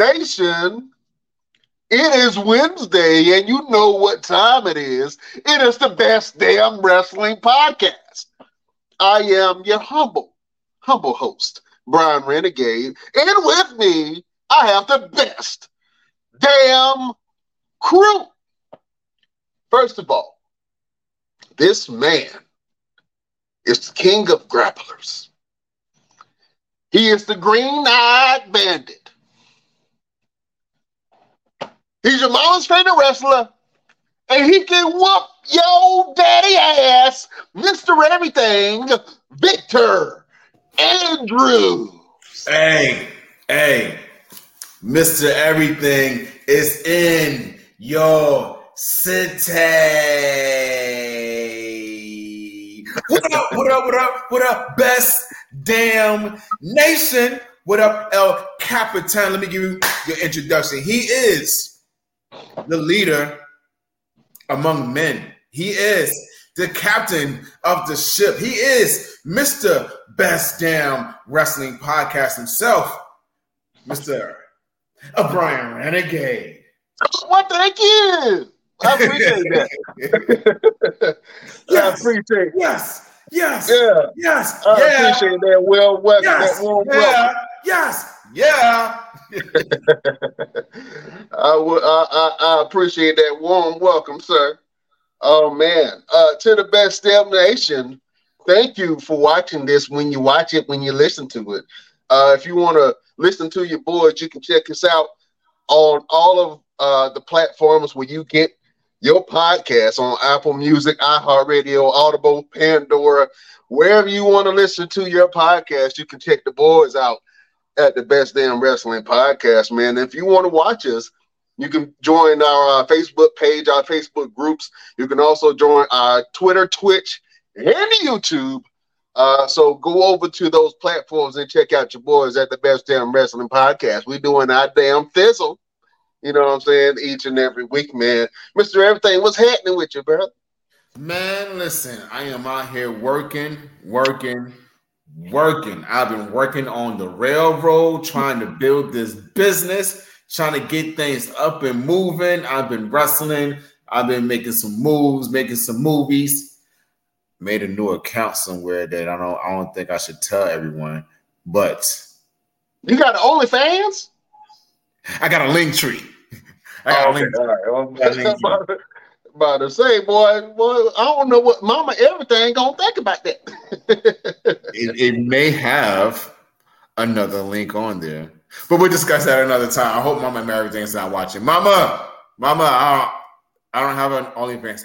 nation. It is Wednesday, and you know what time it is. It is the best damn wrestling podcast. I am your humble, humble host, Brian Renegade, and with me, I have the best damn crew. First of all, this man is the king of grapplers. He is the green eyed bandit. He's your mama's favorite wrestler, and he can whoop yo daddy ass, Mr. Everything, Victor Andrews. Hey, hey, Mr. Everything is in your city. What up, what up, what up, what up, best damn nation? What up, El Capitan? Let me give you your introduction. He is the leader among men. He is the captain of the ship. He is Mr. Best Damn Wrestling Podcast himself, Mr. O'Brien Renegade. Well, thank you. I appreciate that. I appreciate Yes, yes, Yeah. yes, I yeah, appreciate that well well yes, that warm yeah, welcome. yes, yeah. I, I, I, I appreciate that warm welcome, sir. Oh man. Uh to the best damn nation. Thank you for watching this when you watch it, when you listen to it. Uh if you want to listen to your boys, you can check us out on all of uh the platforms where you get your podcast on Apple Music, iHeartRadio, Audible, Pandora, wherever you want to listen to your podcast, you can check the boys out at the Best Damn Wrestling Podcast, man. If you want to watch us, you can join our uh, Facebook page, our Facebook groups. You can also join our Twitter, Twitch, and YouTube. Uh, so go over to those platforms and check out your boys at the Best Damn Wrestling Podcast. We're doing our damn fizzle. You know what I'm saying? Each and every week, man. Mr. Everything, what's happening with you, bro? Man, listen, I am out here working, working, working. I've been working on the railroad, trying to build this business, trying to get things up and moving. I've been wrestling, I've been making some moves, making some movies. Made a new account somewhere that I don't I don't think I should tell everyone, but You got OnlyFans? I got a link tree. I got a link all right. Well, Got a link tree. about, to say, boy, boy, I don't know what Mama Everything gonna think about that. it, it may have another link on there, but we'll discuss that another time. I hope Mama everything's not watching. Mama, Mama, I don't, I don't have an OnlyFans.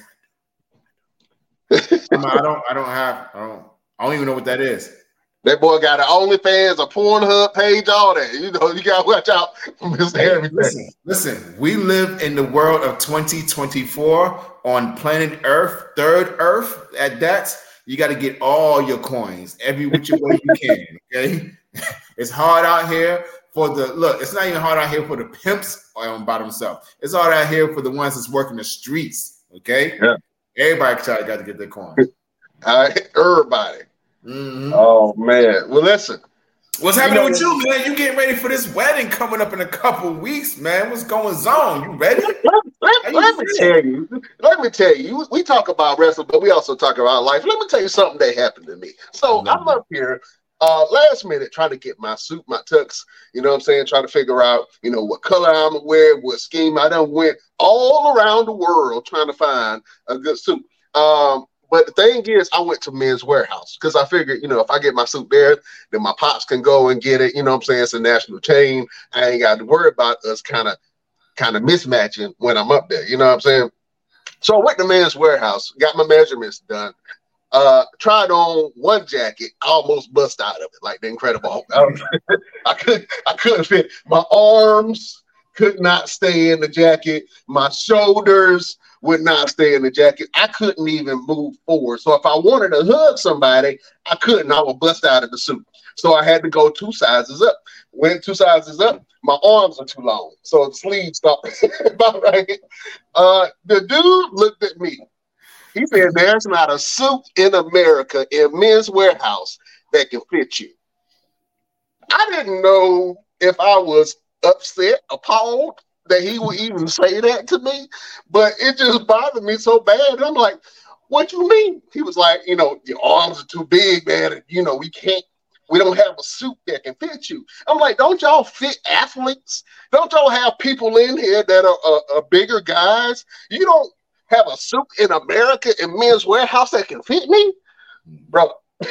Mama, I don't, I don't have, I don't, I don't even know what that is. That boy got an OnlyFans, a Pornhub page, all that. You know, you gotta watch out for Mr. Everything. Listen, listen. We live in the world of 2024 on planet Earth, third Earth. At that, you got to get all your coins every which way you can. Okay, it's hard out here for the look. It's not even hard out here for the pimps on by themselves. It's hard out here for the ones that's working the streets. Okay, Yeah. everybody got to get their coins. All right, everybody. Mhm. Oh man. Well, listen. What's happening know- with you, man? You getting ready for this wedding coming up in a couple weeks, man? What's going on? You ready? Let, How let, you let me feeling? tell you. Let me tell you. We talk about wrestling, but we also talk about life. Let me tell you something that happened to me. So No. I'm up here, uh, last minute trying to get my suit, my tux. You know what I'm saying? Trying to figure out, you know, what color I'm gonna wear, what scheme. I done went all around the world trying to find a good suit. Um, but the thing is, I went to Men's Wearhouse because I figured, you know, if I get my suit there, then my pops can go and get it. You know what I'm saying? It's a national chain. I ain't got to worry about us kind of kind of mismatching when I'm up there. You know what I'm saying? So I went to Men's Wearhouse, got my measurements done. Uh, tried on one jacket, almost bust out of it, like the Incredible Hulk. I, I could, I couldn't fit. My arms could not stay in the jacket. My shoulders would not stay in the jacket. I couldn't even move forward. So if I wanted to hug somebody, I couldn't. I would bust out of the suit. So I had to go two sizes up. Went two sizes up. My arms are too long, so the sleeves stop about right. Uh, the dude looked at me He said, "There's not a suit in America in Men's Wearhouse that can fit you." I didn't know if I was upset, appalled that he would even say that to me, but it just bothered me so bad. I'm like, "What you mean?" He was like, "You know, your arms are too big, man, and you know we can't." We don't have a suit that can fit you. I'm like, don't y'all fit athletes? Don't y'all have people in here that are, are, are bigger guys? You don't have a suit in America in Men's Wearhouse that can fit me, bro.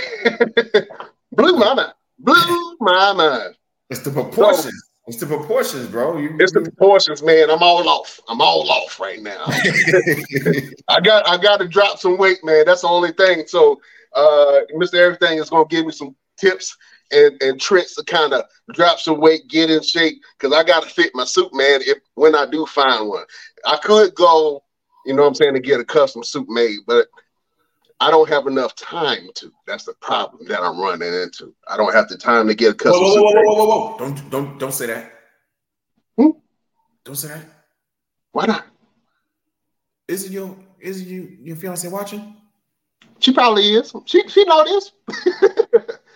Blew my mind. Blew my mind. It's the proportions. So, it's the proportions, bro. You, it's the proportions, man. I'm all off. I'm all off right now. I got I got to drop some weight, man. That's the only thing. So, uh, Mr. Everything is gonna give me some tips and, and tricks to kind of drop some weight, get in shape, because I got to fit my suit, man. If when I do find one, I could go, you know, what I'm saying, to get a custom suit made, but I don't have enough time to. That's the problem that I'm running into. I don't have the time to get a custom. Whoa, whoa, whoa, whoa, whoa, whoa, whoa! Don't don't don't say that. Hmm? Don't say that. Why not? Is it your is it you your fiance watching? She probably is. She she know this.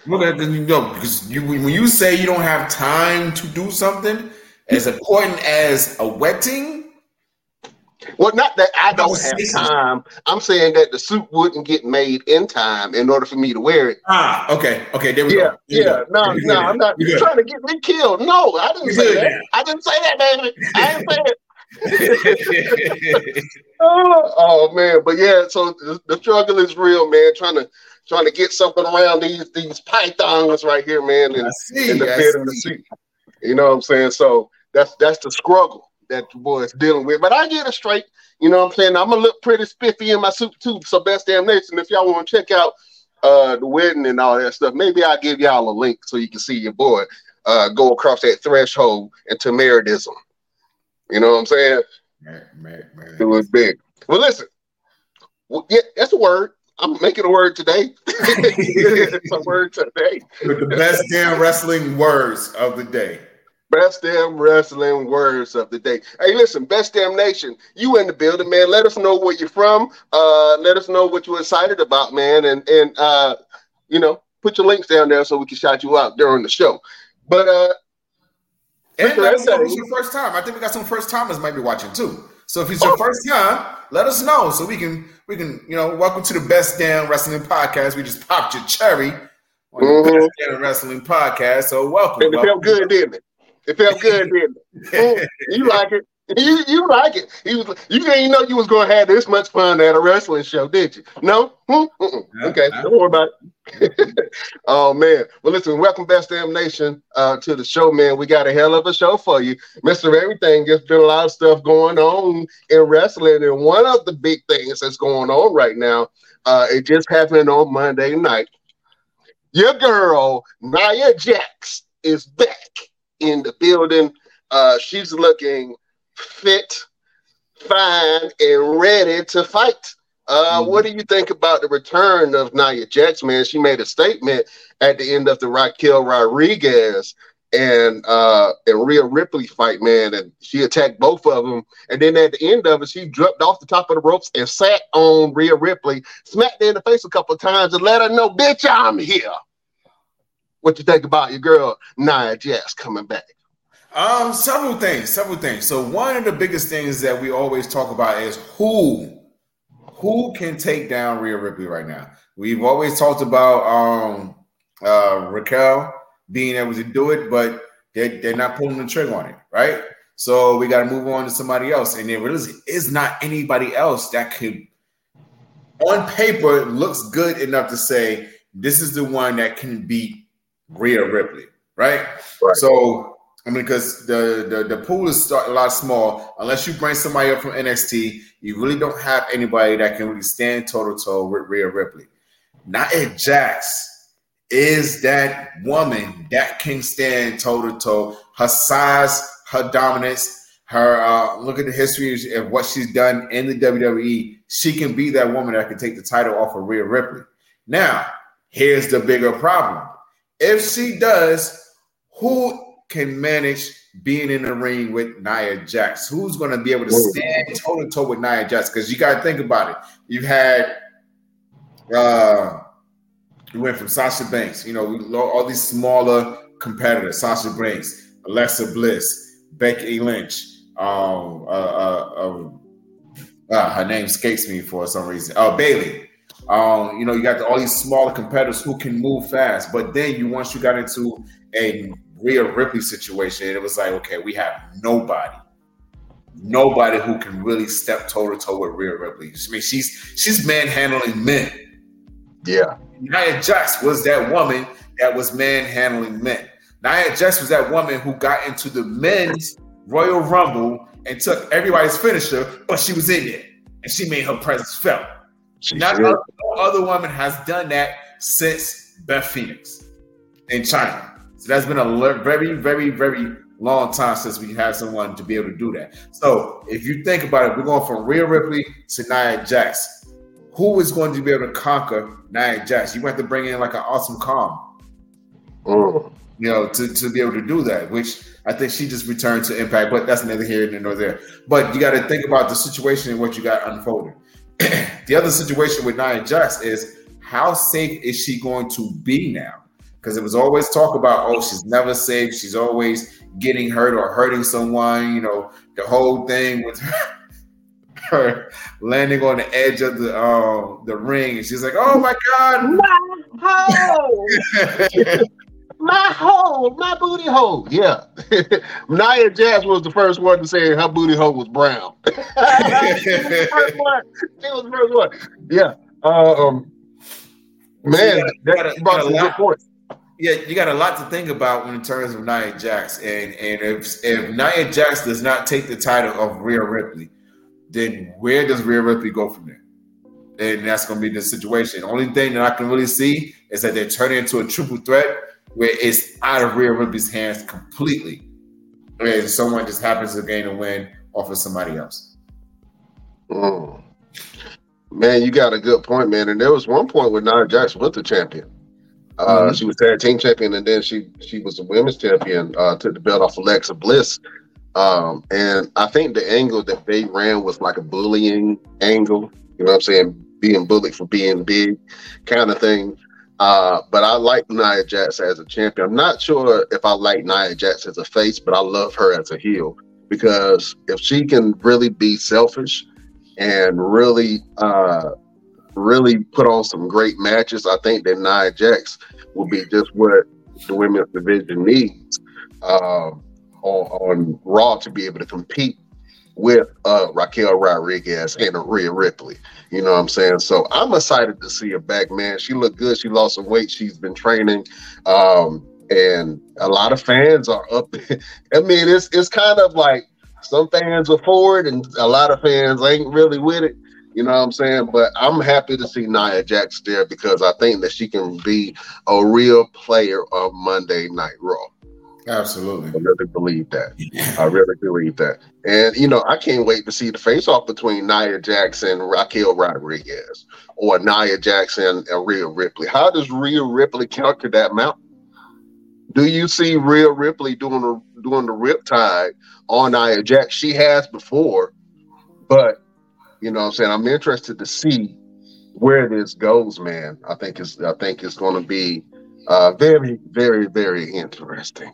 Look at you know because you when you say you don't have time to do something as important as a wedding well, not that I don't have time. I'm saying that the suit wouldn't get made in time in order for me to wear it. Ah, okay, okay, there we yeah, go. yeah, go. no, no, I'm not trying to get me killed. No, I didn't say that. Now. I didn't say that, baby. I didn't say it. oh, oh, man, but yeah, so the, the, struggle is real, man. Trying to trying to get something around these these pythons right here, man, and, see, and the fit in the seat. You know what I'm saying? So that's that's the struggle that the boy is dealing with. But I get it straight. You know what I'm saying? I'm gonna look pretty spiffy in my suit too. So best damn nation. If y'all want to check out uh the wedding and all that stuff, maybe I'll give y'all a link so you can see your boy uh go across that threshold into meridism. You know what I'm saying? Man, man, man. It was big. Well, listen. Well, yeah, that's a word. I'm making a word today. it's a word today. With the best damn wrestling words of the day. Best damn wrestling words of the day. Hey, listen, best damn nation, you in the building, man. Let us know where you're from. Uh, let us know what you're excited about, man, and and uh, you know, put your links down there so we can shout you out during the show. But uh, and let us know it's your first time. I think we got some first timers might be watching too. So if it's your oh. first time, let us know so we can we can you know welcome to the best damn wrestling podcast. We just popped your cherry on mm-hmm. the best damn wrestling podcast. So welcome. It welcome. felt good, didn't it? It felt good, didn't it? you like it. You you like it. He was you didn't know you was gonna have this much fun at a wrestling show, did you? No? okay, don't worry about it. oh man. Well listen, welcome best damn nation uh, to the show, man. We got a hell of a show for you. Mr. Everything, there's been a lot of stuff going on in wrestling, and one of the big things that's going on right now, uh, it just happened on Monday night. Your girl, Nia Jax, is back in the building. Uh, she's looking fit, fine, and ready to fight. Uh, mm-hmm. What do you think about the return of Nia Jax, man? She made a statement at the end of the Raquel Rodriguez and uh, and Rhea Ripley fight, man, and she attacked both of them. And then at the end of it, she dropped off the top of the ropes and sat on Rhea Ripley, smacked her in the face a couple of times, and let her know, "Bitch, I'm here." What you think about your girl Nia Jax coming back? Um, several things, several things. So one of the biggest things that we always talk about is who, who can take down Rhea Ripley right now. We've always talked about um uh Raquel being able to do it, but they're, they're not pulling the trigger on it, right? So we got to move on to somebody else, and there really is not anybody else that could, on paper, looks good enough to say this is the one that can beat Rhea Ripley, right? right. So I mean, because the, the the pool is a lot small. Unless you bring somebody up from NXT, you really don't have anybody that can really stand toe to toe with Rhea Ripley. Not Nia Jax is that woman that can stand toe to toe. Her size, her dominance, her uh, look at the history of what she's done in the WWE. She can be that woman that can take the title off of Rhea Ripley. Now, here's the bigger problem if she does, who can manage being in the ring with Nia Jax. Who's going to be able to stand toe to toe with Nia Jax? Because you got to think about it. You've had, uh, you went from Sasha Banks, you know, all these smaller competitors, Sasha Banks, Alexa Bliss, Becky Lynch, um, uh, uh, um, uh, her name escapes me for some reason. Oh, Bayley. Um, you know, you got all these smaller competitors who can move fast, but then you once you got into a Rhea Ripley situation, it was like, okay, we have nobody, nobody who can really step toe to toe with Rhea Ripley. I mean, she's she's manhandling men. Yeah, Nia Jax was that woman that was manhandling men. Nia Jax was that woman who got into the men's Royal Rumble and took everybody's finisher, but she was in there and she made her presence felt. Not no other woman has done that since Beth Phoenix in Chyna. So that's been a very, very, very long time since we had someone to be able to do that. So if you think about it, we're going from Rhea Ripley to Nia Jax. Who is going to be able to conquer Nia Jax? You have to bring in like an Awesome Kong. Mm. You know, to, to be able to do that, which I think she just returned to Impact, but that's neither here nor there. But you got to think about the situation and what you got unfolding. the other situation with Nia Jax is how safe is she going to be now? Because it was always talk about, oh, she's never safe. She's always getting hurt or hurting someone. You know, the whole thing with her landing on the edge of the um the ring, and she's like, "Oh my god, my my hole, my booty hole. Yeah. Nia Jax was the first one to say her booty hole was brown. she, was one. she was the first one. Yeah. Uh, um, man, so got, that brought some good points. Yeah, you got a lot to think about when in terms of Nia Jax. And and if if Nia Jax does not take the title of Rhea Ripley, then where does Rhea Ripley go from there? And that's going to be the situation. The only thing that I can really see is that they're turning into a triple threat where it's out of Rhea Ripley's hands completely. And someone just happens to gain a win off of somebody else. Mm. Man, you got a good point, man. And there was one point where Nia Jax was the champion. Uh, mm-hmm. She was tag team champion, and then she she was the women's champion. Uh, took the belt off Alexa Bliss. Um, and I think the angle that they ran was like a bullying angle. You know what I'm saying? Being bullied for being big, kind of thing. Uh, but I like Nia Jax as a champion. I'm not sure if I like Nia Jax as a face, but I love her as a heel because if she can really be selfish and really, uh, really put on some great matches, I think that Nia Jax will be just what the women's division needs uh, on, on Raw to be able to compete with uh, Raquel Rodriguez and Rhea Ripley. You know what I'm saying? So I'm excited to see her back, man. She looked good. She lost some weight. She's been training. Um, and a lot of fans are up. I mean, it's it's kind of like some fans are for it and a lot of fans ain't really with it. You know what I'm saying? But I'm happy to see Nia Jax there because I think that she can be a real player of Monday Night Raw. Absolutely. I really believe that. I really believe that. And, you know, I can't wait to see the face off between Nia Jackson and Raquel Rodriguez or Nia Jackson and Rhea Ripley. How does Rhea Ripley counter that mountain? Do you see Rhea Ripley doing the doing the riptide on Nia Jax? She has before, but you know what I'm saying? I'm interested to see where this goes, man. I think it's I think it's gonna be uh, very, very, very interesting.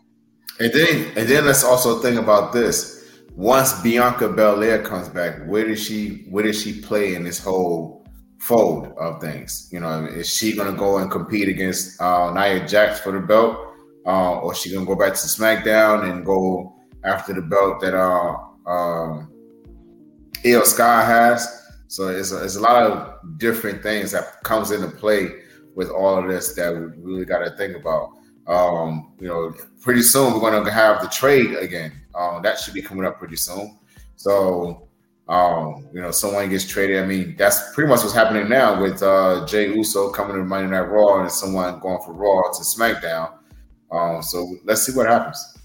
And then and then let's also think about this. Once Bianca Belair comes back, where does she where does she play in this whole fold of things? You know, is she gonna go and compete against uh, Nia Jax for the belt, uh, or she gonna go back to SmackDown and go after the belt that uh, uh Iyo Sky has? So it's a, it's a lot of different things that comes into play with all of this that we really got to think about. Um, you know, pretty soon we're going to have the trade again. Um, that should be coming up pretty soon. So, um, you know, someone gets traded. I mean, that's pretty much what's happening now with uh, Jey Uso coming to Monday Night Raw and someone going from Raw to SmackDown. Um, so let's see what happens.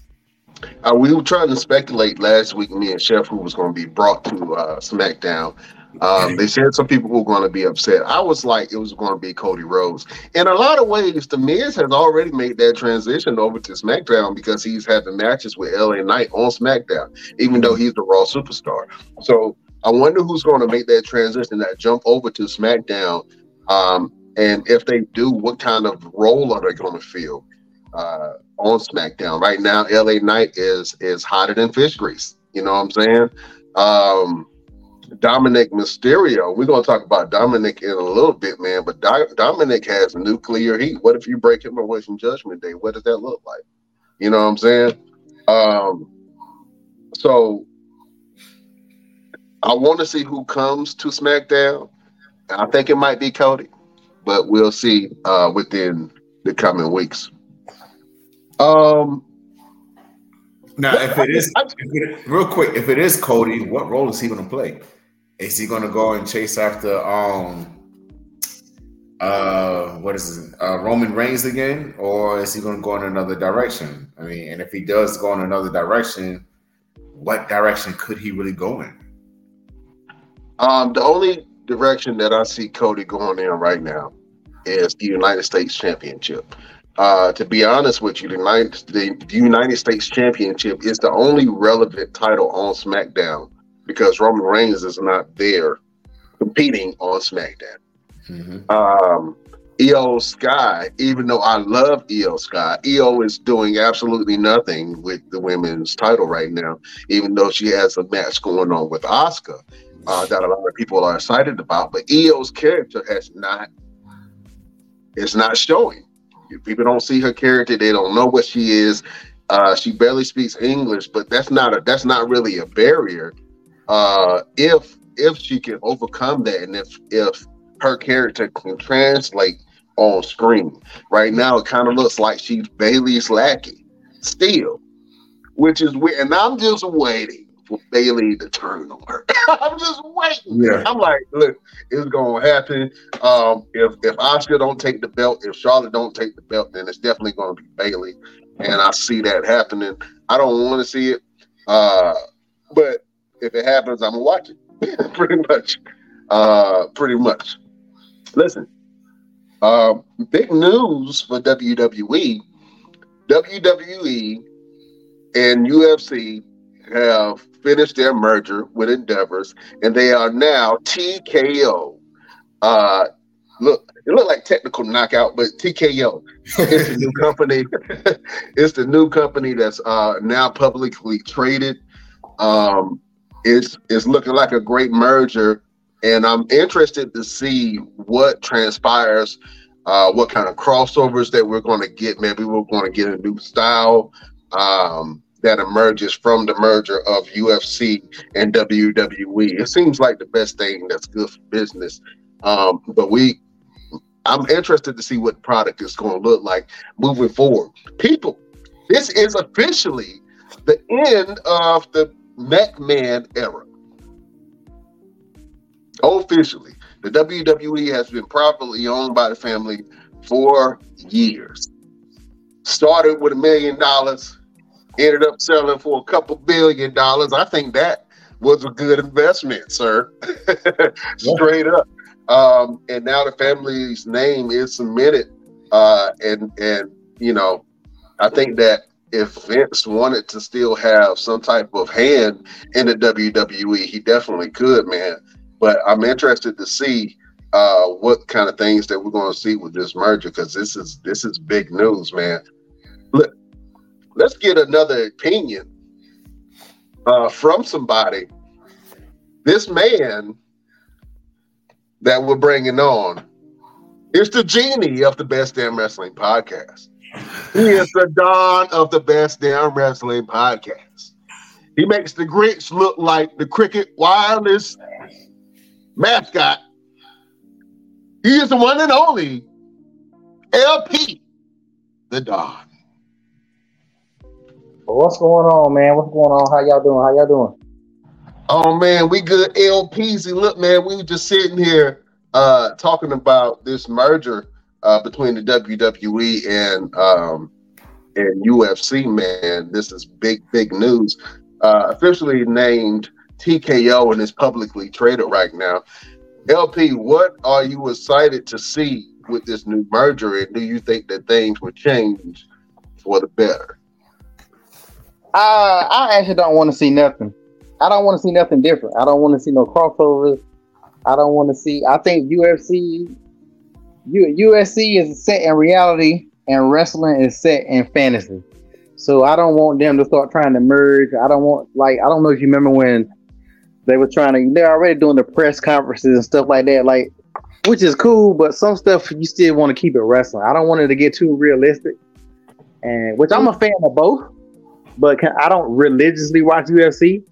Uh, we were trying to speculate last week, me and Chef, who was going to be brought to uh, SmackDown. Um, they said some people were going to be upset. I was like, it was going to be Cody Rhodes. In a lot of ways, The Miz has already made that transition over to SmackDown because he's having matches with LA Knight on SmackDown, even though he's the Raw superstar. So I wonder who's going to make that transition, that jump over to SmackDown. Um, and if they do, what kind of role are they going to fill uh, on SmackDown? Right now, LA Knight is is hotter than fish grease. You know what I'm saying? Um, Dominic Mysterio. We're gonna talk about Dominic in a little bit, man. But Do- Dominic has nuclear heat. What if you break him away from Judgment Day? What does that look like? You know what I'm saying? Um, so I want to see who comes to SmackDown. I think it might be Cody, but we'll see uh, within the coming weeks. Um, now, if it is, if it, real quick, if it is Cody, what role is he going to play? Is he going to go and chase after um uh what is it uh, Roman Reigns again, or is he going to go in another direction? I mean, and if he does go in another direction, what direction could he really go in? Um, the only direction that I see Cody going in right now is the United States Championship. Uh, to be honest with you, the United, the United States Championship is the only relevant title on SmackDown because Roman Reigns is not there competing on SmackDown. Mm-hmm. Um, Iyo Sky, even though I love Iyo Sky, Iyo is doing absolutely nothing with the women's title right now, even though she has a match going on with Asuka uh, that a lot of people are excited about. But Iyo's character has not is not showing. If people don't see her character, they don't know what she is. Uh, she barely speaks English, but that's not a that's not really a barrier uh, if if she can overcome that, and if if her character can translate on screen. Right now, it kind of looks like she's Bayley's lackey still, which is weird. And I'm just waiting for Bayley to turn on her. I'm just waiting. Yeah. I'm like, look, it's gonna happen. Um, if if Asuka don't take the belt, if Charlotte don't take the belt, then it's definitely gonna be Bayley. And I see that happening. I don't want to see it. Uh, but if it happens, I'm gonna watch it. pretty much. Uh, pretty much. Listen, uh, big news for WWE. WWE and UFC have finished their merger with Endeavors, and they are now TKO. Uh, look, it looked like technical knockout, but TKO. It's the new company. it's the new company that's uh, now publicly traded. Um, it's it's looking like a great merger, and I'm interested to see what transpires, uh, what kind of crossovers that we're going to get. Maybe we're going to get a new style um, that emerges from the merger of UFC and WWE. It seems like the best thing that's good for business. Um, but we, I'm interested to see what product is going to look like moving forward. People, this is officially the end of the McMahon era. Officially, the WWE has been properly owned by the family for years. Started with a million dollars, ended up selling for a couple billion dollars. I think that was a good investment, sir. Straight up. Um, and now the family's name is cemented. Uh, and and you know, I think that if Vince wanted to still have some type of hand in the WWE, he definitely could, man. But I'm interested to see uh, what kind of things that we're going to see with this merger because this is this is big news, man. Look, let's get another opinion uh, from somebody. This man that we're bringing on is the genie of the Best Damn Wrestling podcast. He is the don of the best damn wrestling podcast. He makes the Grinch look like the cricket wireless mascot. He is the one and only LP, the Don. what's going on, man? What's going on? How y'all doing? How y'all doing? Oh man, we good LPs. Look, man, we were just sitting here uh talking about this merger uh, between the WWE and um, and UFC. Man, this is big, big news. Uh, officially named TKO and is publicly traded right now. LP, what are you excited to see with this new merger, and do you think that things will change for the better? Uh, I actually don't want to see nothing. I don't want to see nothing different. I don't want to see no crossovers. I don't want to see. I think UFC, UFC is set in reality, and wrestling is set in fantasy. So I don't want them to start trying to merge. I don't want like I don't know if you remember when they were trying to. They're already doing the press conferences and stuff like that. Like which is cool, but some stuff you still want to keep it wrestling. I don't want it to get too realistic, and which I'm a fan of both, but I don't religiously watch UFC.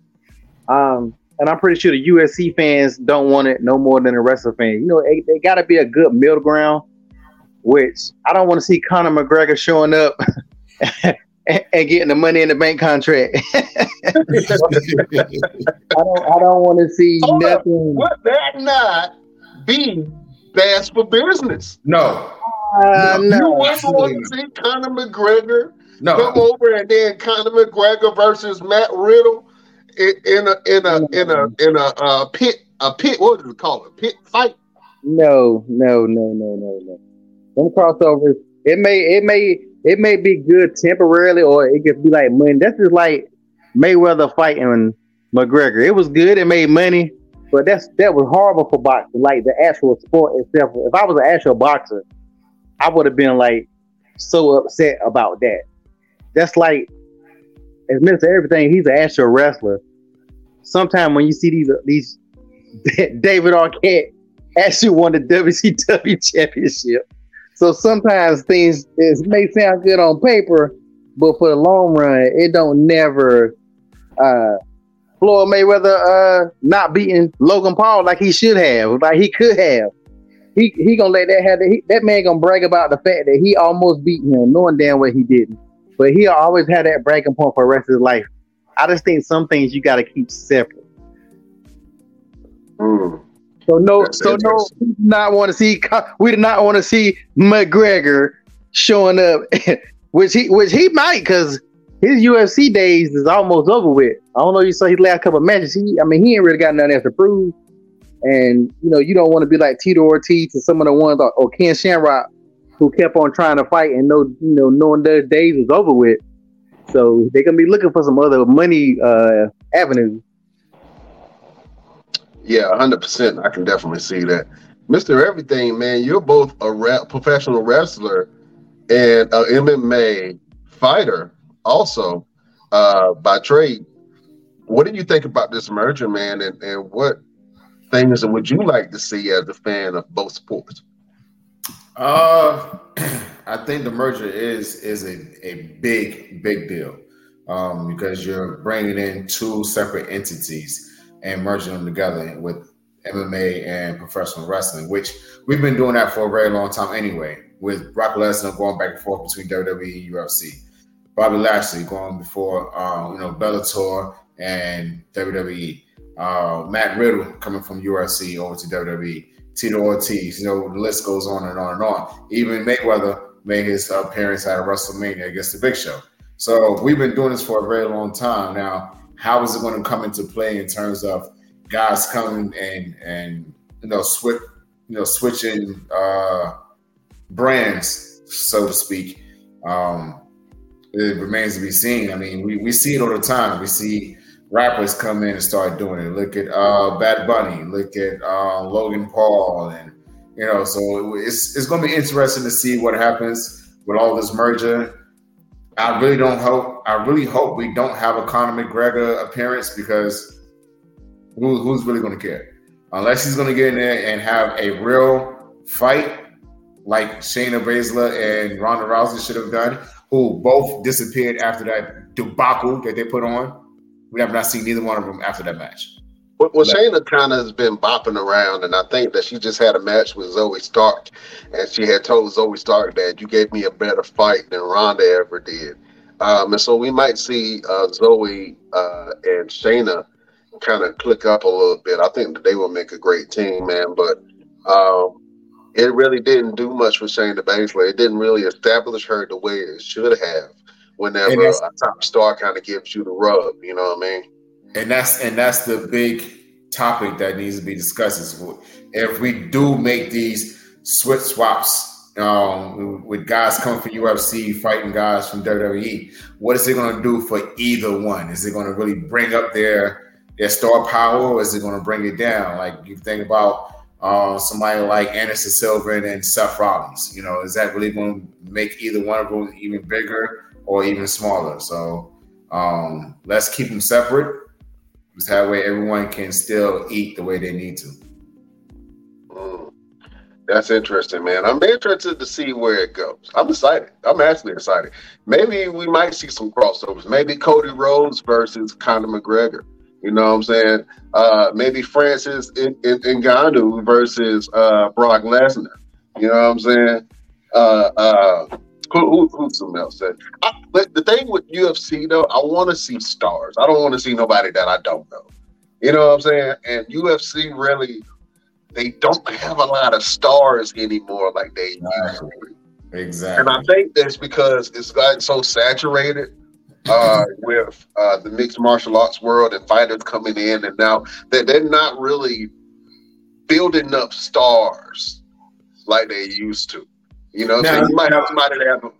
Um, and I'm pretty sure the UFC fans don't want it no more than the wrestler fans. You know, it, they got to be a good middle ground, which I don't want to see Conor McGregor showing up. and, and getting the money in the bank contract. I don't. I don't want to see Hold nothing. Would that not be best for business? No. Uh, no. You want to see Conor McGregor no. come over and then Conor McGregor versus Matt Riddle in, in a in a in a in a uh, pit a pit what do we call it pit fight? No, no, no, no, no, no. Them crossovers. It may it may it may be good temporarily, or it could be like money. That's just like Mayweather fighting McGregor. It was good. It made money. But that's that was horrible for boxing, like the actual sport itself. If I was an actual boxer, I would have been like so upset about that. That's like as Mr. Everything, he's an actual wrestler. Sometimes when you see these these David Arquette actually won the WCW championship. So sometimes things it may sound good on paper, but for the long run, it don't never uh Floyd Mayweather uh, not beating Logan Paul like he should have, like he could have. He he gonna let that have he, that man gonna brag about the fact that he almost beat him, knowing damn well he didn't. But he always had that bragging point for the rest of his life. I just think some things you got to keep separate. Mm. So no, That's so no, we do not want to see. We do not want to see McGregor showing up, which he which he might because his UFC days is almost over with. I don't know. You saw his last couple matches. He, I mean, he ain't really got nothing else to prove. And you know, you don't want to be like Tito Ortiz to some of the ones or, or Ken Shamrock who kept on trying to fight and know, you know, knowing their days was over with. So they're gonna be looking for some other money uh, avenues. Yeah, hundred percent. I can definitely see that, Mister Everything, man. You're both a rap, professional wrestler and a MMA fighter also uh, by trade. What do you think about this merger, man? And, and what things would you like to see as a fan of both sports? Uh, I think the merger is is a, a big big deal um, because you're bringing in two separate entities and merging them together with MMA and professional wrestling, which we've been doing that for a very long time anyway. With Brock Lesnar going back and forth between WWE and UFC, Bobby Lashley going before uh, you know Bellator and WWE. Uh, Matt Riddle coming from UFC over to WWE. Tito Ortiz, you know, the list goes on and on and on. Even Mayweather made his appearance at WrestleMania against the Big Show. So we've been doing this for a very long time now. How is it going to come into play in terms of guys coming and and you know switch you know switching uh, brands, so to speak? Um, it remains to be seen. I mean, we, we see it all the time. We see rappers come in and start doing it. Look at uh, Bad Bunny. Look at uh, Logan Paul, and you know, so it's it's going to be interesting to see what happens with all this merger. I really don't hope. I really hope we don't have a Conor McGregor appearance because who, who's really going to care? Unless he's going to get in there and have a real fight like Shayna Baszler and Ronda Rousey should have done who both disappeared after that debacle that they put on. We have not seen neither one of them after that match. Well, Shayna kind of has been bopping around, and I think that she just had a match with Zoey Stark, and she had told Zoey Stark that you gave me a better fight than Ronda ever did. Um, and so we might see uh, Zoey uh, and Shayna kind of click up a little bit. I think that they will make a great team, man. But um, it really didn't do much for Shayna Baszler. It didn't really establish her the way it should have. Whenever a top star kind of gives you the rub, you know what I mean? And that's and that's the big topic that needs to be discussed. Is if we do make these switch swaps um, with guys coming from UFC fighting guys from WWE, what is it going to do for either one? Is it going to really bring up their their star power, or is it going to bring it down? Like you think about uh, somebody like Anderson Silva and Seth Rollins. You know, is that really going to make either one of them even bigger or even smaller? So um, let's keep them separate. That way everyone can still eat the way they need to. Mm. That's interesting, man. I'm interested to see where it goes. I'm excited. I'm actually excited. Maybe we might see some crossovers. Maybe Cody Rhodes versus Conor McGregor. You know what I'm saying? Uh, maybe Francis Ngannou versus uh, Brock Lesnar. You know what I'm saying? Uh, uh, who, who, who's something else? Said? I, but the thing with UFC though, I want to see stars. I don't want to see nobody that I don't know. You know what I'm saying? And UFC really, they don't have a lot of stars anymore like they used to. Exactly. And I think that's because it's gotten so saturated uh, with uh, the mixed martial arts world and fighters coming in, and now that they're, they're not really building up stars like they used to. You know, now, so you might have somebody that have.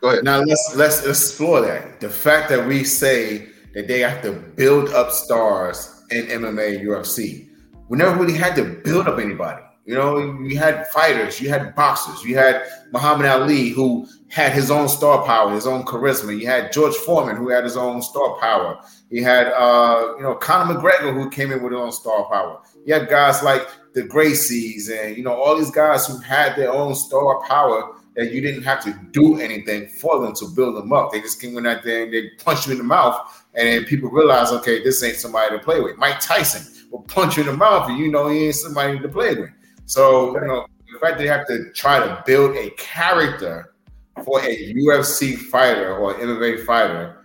Go ahead. Now let's let's explore that. The fact that we say that they have to build up stars in MMA and UFC. We never really had to build up anybody. You know, you had fighters, you had boxers, you had Muhammad Ali who had his own star power, his own charisma. You had George Foreman who had his own star power. You had uh, you know Conor McGregor who came in with his own star power. You had guys like the Gracies and you know all these guys who had their own star power that you didn't have to do anything for them to build them up. They just came in out there and they punch you in the mouth, and then people realize, okay, this ain't somebody to play with. Mike Tyson will punch you in the mouth, and you know he ain't somebody to play with. So, you know, the fact they have to try to build a character for a UFC fighter or MMA fighter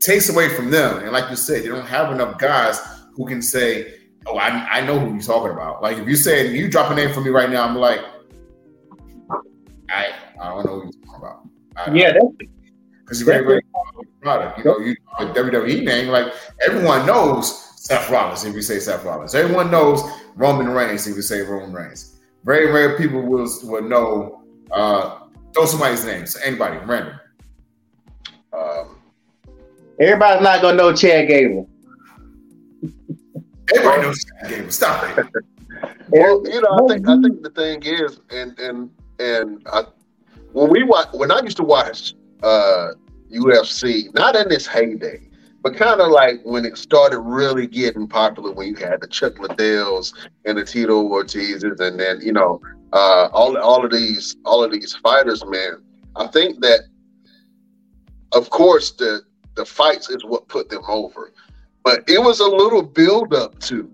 takes away from them. And like you said, they don't have enough guys who can say, Oh, I, I know who you're talking about. Like if you say you drop a name for me right now, I'm like, I I don't know who you're talking about. I, yeah, because you're very, very product. You know, you a WWE name, like everyone knows Seth Rollins if you say Seth Rollins. Everyone knows Roman Reigns if you say Roman Reigns. Very rare people will will know uh throw somebody's name. So anybody, random. Um, Everybody's not gonna know Chad Gable. Everybody knows Chad Gable. Stop it. well, you know, I think I think the thing is, and and and I, when we watch, when I used to watch uh UFC, not in this heyday, but kind of like when it started really getting popular, when you had the Chuck Liddells and the Tito Ortizes, and then you know uh, all all of these all of these fighters, man. I think that, of course, the the fights is what put them over, but it was a little build up too.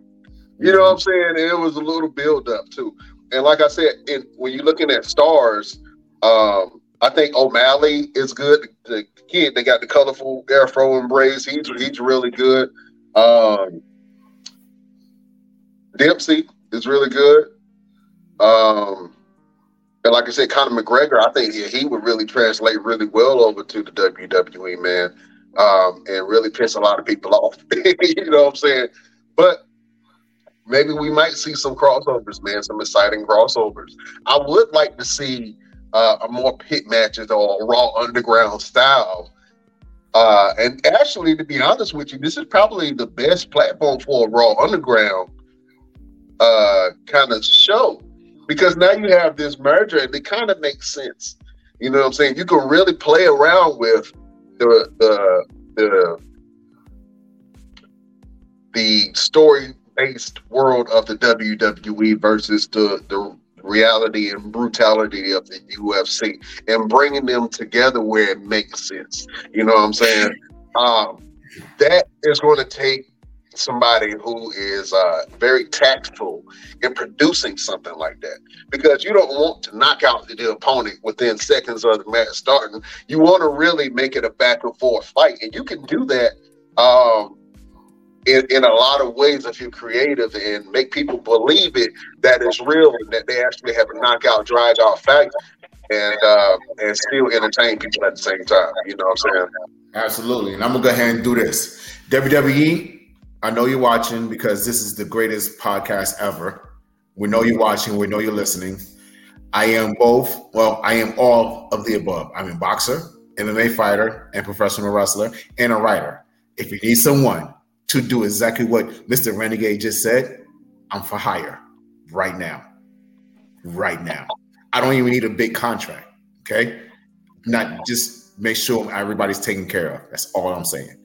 You know what I'm saying? It was a little build up too. And like I said, when you're looking at stars, um, I think O'Malley is good. The kid, they got the colorful afro and braids. He's he's really good. Um, Dempsey is really good. Um, and like I said, Conor McGregor, I think he, he would really translate really well over to the WWE, man, um, and really piss a lot of people off. you know what I'm saying? But maybe we might see some crossovers, man, some exciting crossovers. I would like to see uh, a more pit matches or Raw Underground style. Uh, and actually, to be honest with you, this is probably the best platform for a Raw Underground uh, kind of show because now you have this merger and it kind of makes sense. You know what I'm saying? You can really play around with the the the the story based world of the WWE versus the the reality and brutality of the UFC and bringing them together where it makes sense. You know what I'm saying? Um, that is going to take somebody who is uh, very tactful in producing something like that because you don't want to knock out the opponent within seconds of the match starting. You want to really make it a back and forth fight, and you can do that um, in, in a lot of ways if you're creative and make people believe it that it's real and that they actually have a knockout, drag out fight and uh, and still entertain people at the same time. You know what I'm saying? Absolutely. And I'm gonna go ahead and do this. WWE, I know you're watching because this is the greatest podcast ever. We know you're watching. We know you're listening. I am both. Well, I am all of the above. I'm a boxer, MMA fighter, and professional wrestler, and a writer. If you need someone to do exactly what Mr. Renegade just said, I'm for hire right now. Right now. I don't even need a big contract. Okay. Not just make sure everybody's taken care of. That's all I'm saying.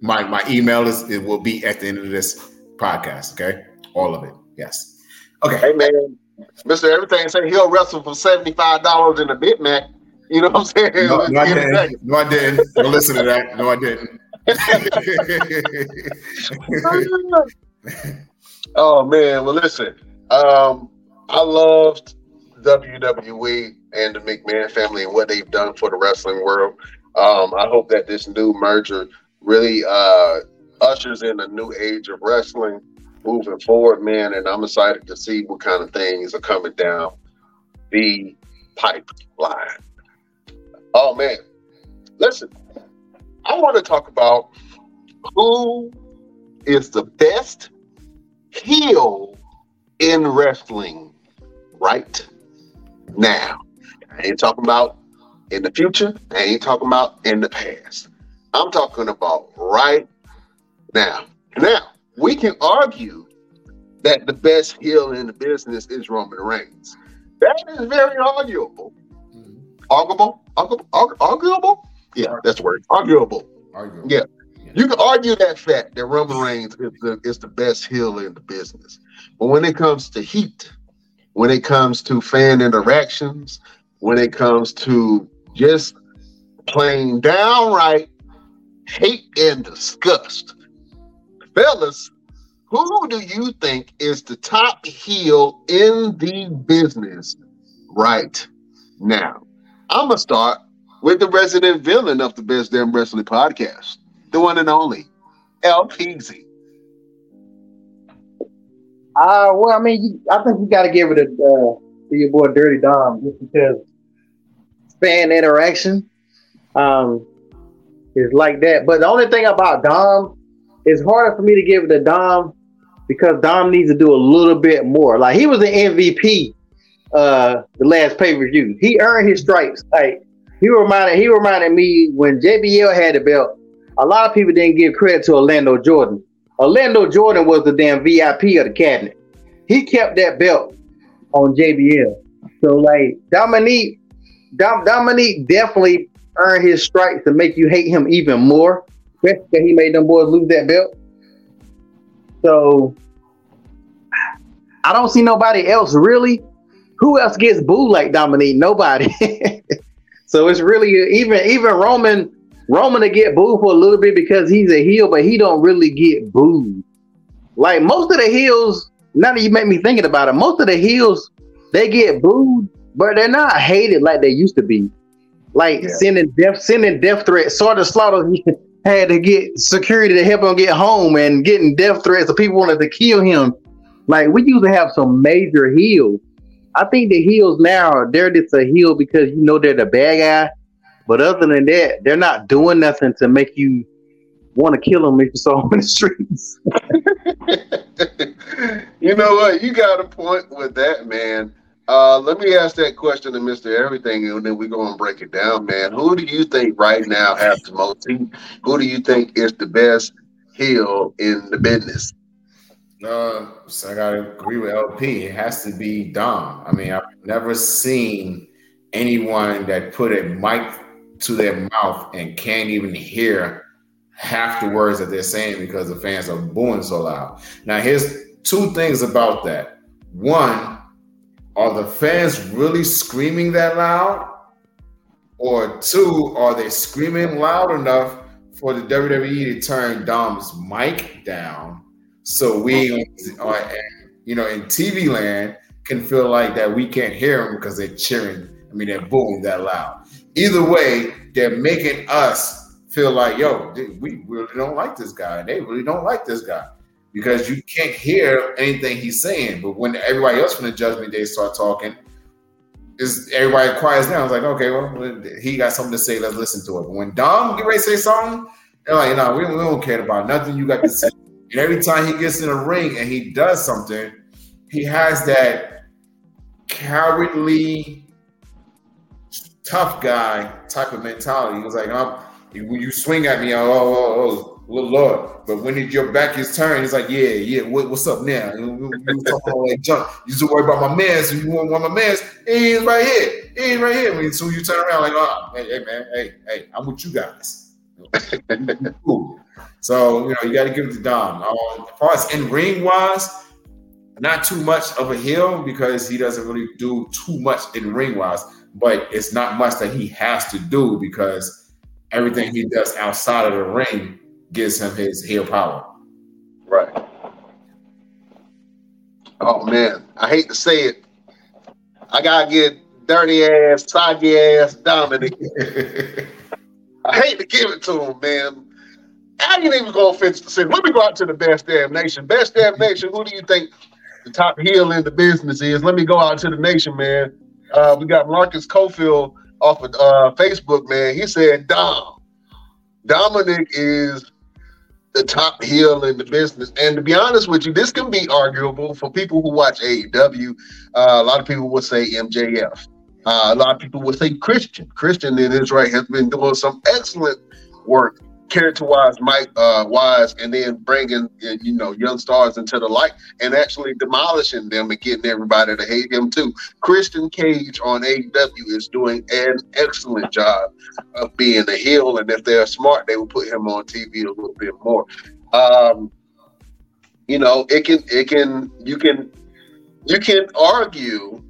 My my email is it will be at the end of this podcast. Okay. All of it. Yes. Okay. Hey man, Mr. Everything said he'll wrestle for $75 in a bit, man. You know what I'm saying? No, no, I didn't. No, I didn't. Don't listen to that. No, I didn't. oh man, well listen. Um, I loved WWE and the McMahon family and what they've done for the wrestling world. Um, I hope that this new merger really uh, ushers in a new age of wrestling moving forward, man. And I'm excited to see what kind of things are coming down the pipeline. Oh man, listen, I want to talk about who is the best heel in wrestling right now. I ain't talking about in the future. I ain't talking about in the past. I'm talking about right now. Now, we can argue that the best heel in the business is Roman Reigns. That is very arguable. Mm-hmm. Arguable? Arguable? Arguable? Yeah, that's the word. Arguable. Arguable. Yeah. You can argue that fact that Roman Reigns is the, is the best heel in the business. But when it comes to heat, when it comes to fan interactions, when it comes to just plain downright hate and disgust, fellas, who do you think is the top heel in the business right now? I'm gonna start with the resident villain of the Best Damn Wrestling podcast, the one and only LPZ. Uh, well, I mean, you, I think you got to give it a, uh, to your boy Dirty Dom just because fan interaction um, is like that. But the only thing about Dom, it's harder for me to give it to Dom because Dom needs to do a little bit more. Like he was an MVP uh the last pay per view. He earned his stripes. Like he reminded he reminded me when JBL had the belt. A lot of people didn't give credit to Orlando Jordan. Orlando Jordan was the damn VIP of the cabinet. He kept that belt on JBL. So like Dominique, Dom, Dominique definitely earned his stripes to make you hate him even more. That he made them boys lose that belt. So I don't see nobody else really. Who else gets booed like Dominique? Nobody. so it's really even even Roman Roman to get booed for a little bit because he's a heel, but he don't really get booed. Like most of the heels, now that you make me thinking about it, most of the heels they get booed, but they're not hated like they used to be. Like yeah. sending death sending death threats. Sergeant Slaughter he had to get security to help him get home and getting death threats. So people wanted to kill him. Like we used to have some major heels. I think the heels now they're just a heel because you know they're the bad guy but other than that, they're not doing nothing to make you want to kill them if you saw them in the streets. you know what? You got a point with that, man. Uh, let me ask that question to Mr. Everything, and then we're going to break it down, man. Who do you think right now has the most heat? Who do you think is the best heel in the business? Uh, so I gotta agree with LP. It has to be Dom. I mean, I've never seen anyone that put a mic to their mouth and can't even hear half the words that they're saying because the fans are booing so loud. Now, here's two things about that. One, are the fans really screaming that loud? Or two, are they screaming loud enough for the WWE to turn Dom's mic down so we, uh, you know, in TV land can feel like that we can't hear them because they're cheering. I mean, they're booing that loud either way, they're making us feel like, yo, we really don't like this guy. They really don't like this guy because you can't hear anything he's saying. But when everybody else from the Judgment Day start talking, is everybody quiets down. It's like, okay, well, he got something to say. Let's listen to it. But when Dom get ready to say something, They're like, no, we, we don't care about nothing you got to say. And every time he gets in a ring and he does something, he has that cowardly, tough guy type of mentality. He was like, oh, when you swing at me, oh, oh, oh, oh. Lord. But when your back is turned, he's like, yeah, yeah, what, what's up now? You, you, you talking all that junk. You just worry about my man, so you want, my man. He's right here. He's right here. When soon you turn around, like, oh, hey, hey, man, hey, hey, I'm with you guys. so, you know, you got to give it to Dom. Um, as far as in ring wise, not too much of a heel because he doesn't really do too much in ring wise, but it's not much that he has to do because everything he does outside of the ring gives him his heel power. Right. Oh man, I hate to say it. I gotta get dirty ass, soggy ass Dominic. I hate to give it to him, man. I ain't even gonna finish the sentence. Let me go out to the best damn nation. Best damn nation. Who do you think the top heel in the business is? Let me go out to the nation, man. Uh, we got Marcus Cofield off of uh, Facebook, man. He said, Dom, Dominic is the top heel in the business. And to be honest with you, this can be arguable for people who watch AEW. Uh, a lot of people would say MJF. Uh, a lot of people would say Christian. Christian in his right has been doing some excellent work character wise, Mike uh, wise, and then bringing you know young stars into the light and actually demolishing them and getting everybody to hate him too. Christian Cage on AEW is doing an excellent job of being a heel, and if they're smart, they will put him on TV a little bit more. Um, you know, it can it can you can you can argue.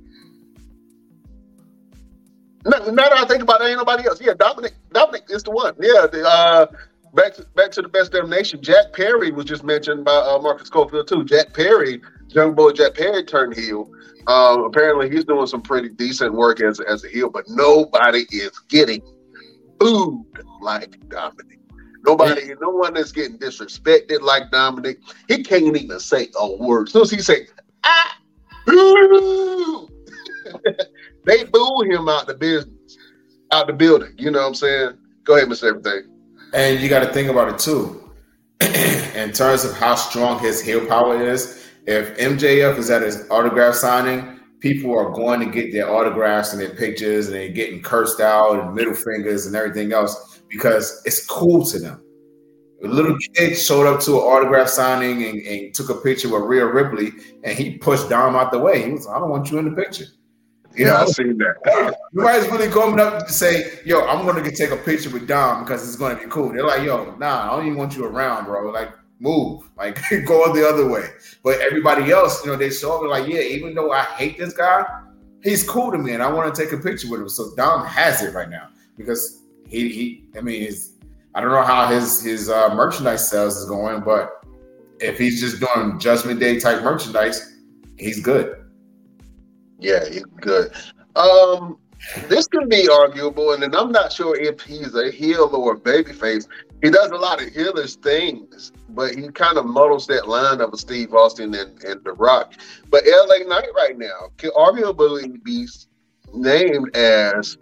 Now, now that I think about it, ain't nobody else. Yeah, Dominic Dominic is the one. Yeah, the, uh, back to, back to the best damn nation. Jack Perry was just mentioned by uh, Marcus Cofield too. Jack Perry, young boy Jack Perry turned heel. Um, apparently, he's doing some pretty decent work as as a heel, but nobody is getting booed like Dominic. Nobody, no one is getting disrespected like Dominic. He can't even say a word. As soon as he say, ah, boo, they booed him out the business, out the building. You know what I'm saying? Go ahead, Miss Everything. And you got to think about it too. in terms of how strong his heel power is, if MJF is at his autograph signing, people are going to get their autographs and their pictures and they're getting cursed out and middle fingers and everything else because it's cool to them. A little kid showed up to an autograph signing and, and took a picture with Rhea Ripley and he pushed Dom out the way. He was, I don't want you in the picture. You yeah, I've seen that. Nobody's really coming up to say, "Yo, I'm going to take a picture with Dom because it's going to be cool." They're like, "Yo, nah, I don't even want you around, bro. Like, move, like, go the other way." But everybody else, you know, they show up like, "Yeah, even though I hate this guy, he's cool to me, and I want to take a picture with him." So Dom has it right now because he, he I mean, his, I don't know how his his uh, merchandise sales is going, but if he's just doing Judgment Day type merchandise, he's good. Yeah, he's good. Um, this can be arguable, and I'm not sure if he's a heel or a babyface. He does a lot of heelish things, but he kind of muddles that line of a Steve Austin and, and The Rock. But LA Knight right now can arguably be named as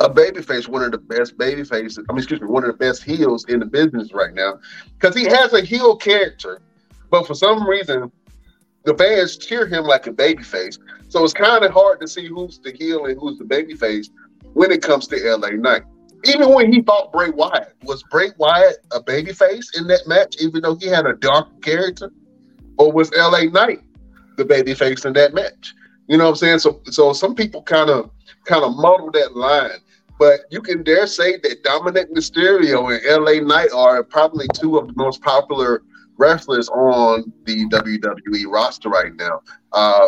a babyface, one of the best babyfaces. I mean, excuse me, one of the best heels in the business right now, because he has a heel character, but for some reason, the fans cheer him like a babyface. So it's kind of hard to see who's the heel and who's the babyface when it comes to LA Knight. Even when he fought Bray Wyatt, was Bray Wyatt a babyface in that match, even though he had a dark character? Or was LA Knight the babyface in that match? You know what I'm saying? So so some people kind of kind of muddle that line. But you can dare say that Dominic Mysterio and LA Knight are probably two of the most popular wrestlers on the WWE roster right now. Uh,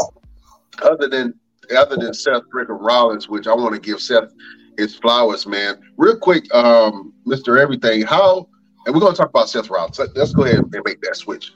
other than other than Seth Freaking Rollins, which I want to give Seth his flowers, man. Real quick, um, Mr. Everything, how and we're gonna talk about Seth Rollins. Let's go ahead and make that switch.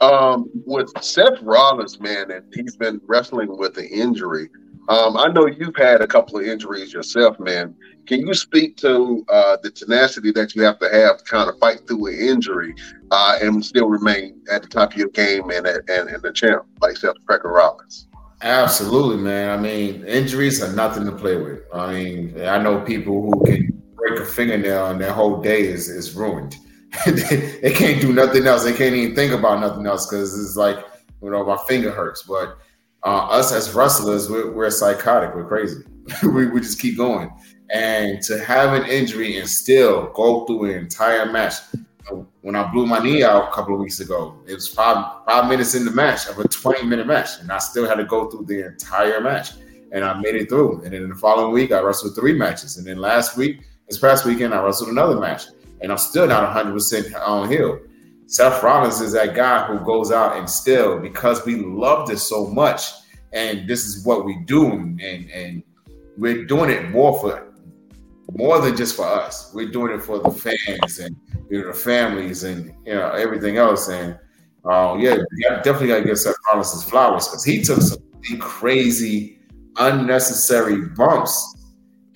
Um, with Seth Rollins, man, and he's been wrestling with an injury. Um, I know you've had a couple of injuries yourself, man. Can you speak to uh, the tenacity that you have to have to kind of fight through an injury uh, and still remain at the top of your game and and, and the champ like Seth Freaking Rollins? Absolutely, man. I mean, injuries are nothing to play with. I mean, I know people who can break a fingernail and their whole day is, is ruined. they can't do nothing else. They can't even think about nothing else because it's like you know my finger hurts. But uh, us as wrestlers, we're, we're psychotic. We're crazy. we, we just keep going. And to have an injury and still go through an entire match. When I blew my knee out a couple of weeks ago, it was five five minutes in the match of a 20 minute match, and I still had to go through the entire match. And I made it through. And then in the following week, I wrestled three matches. And then last week, this past weekend, I wrestled another match. And I'm still not 100% on hill. Seth Rollins is that guy who goes out and still, because we love this so much, and this is what we do, and, and we're doing it more for more than just for us. We're doing it for the fans and you know, the families and you know everything else. And uh, yeah, definitely got to give Seth Rollins his flowers because he took some crazy, unnecessary bumps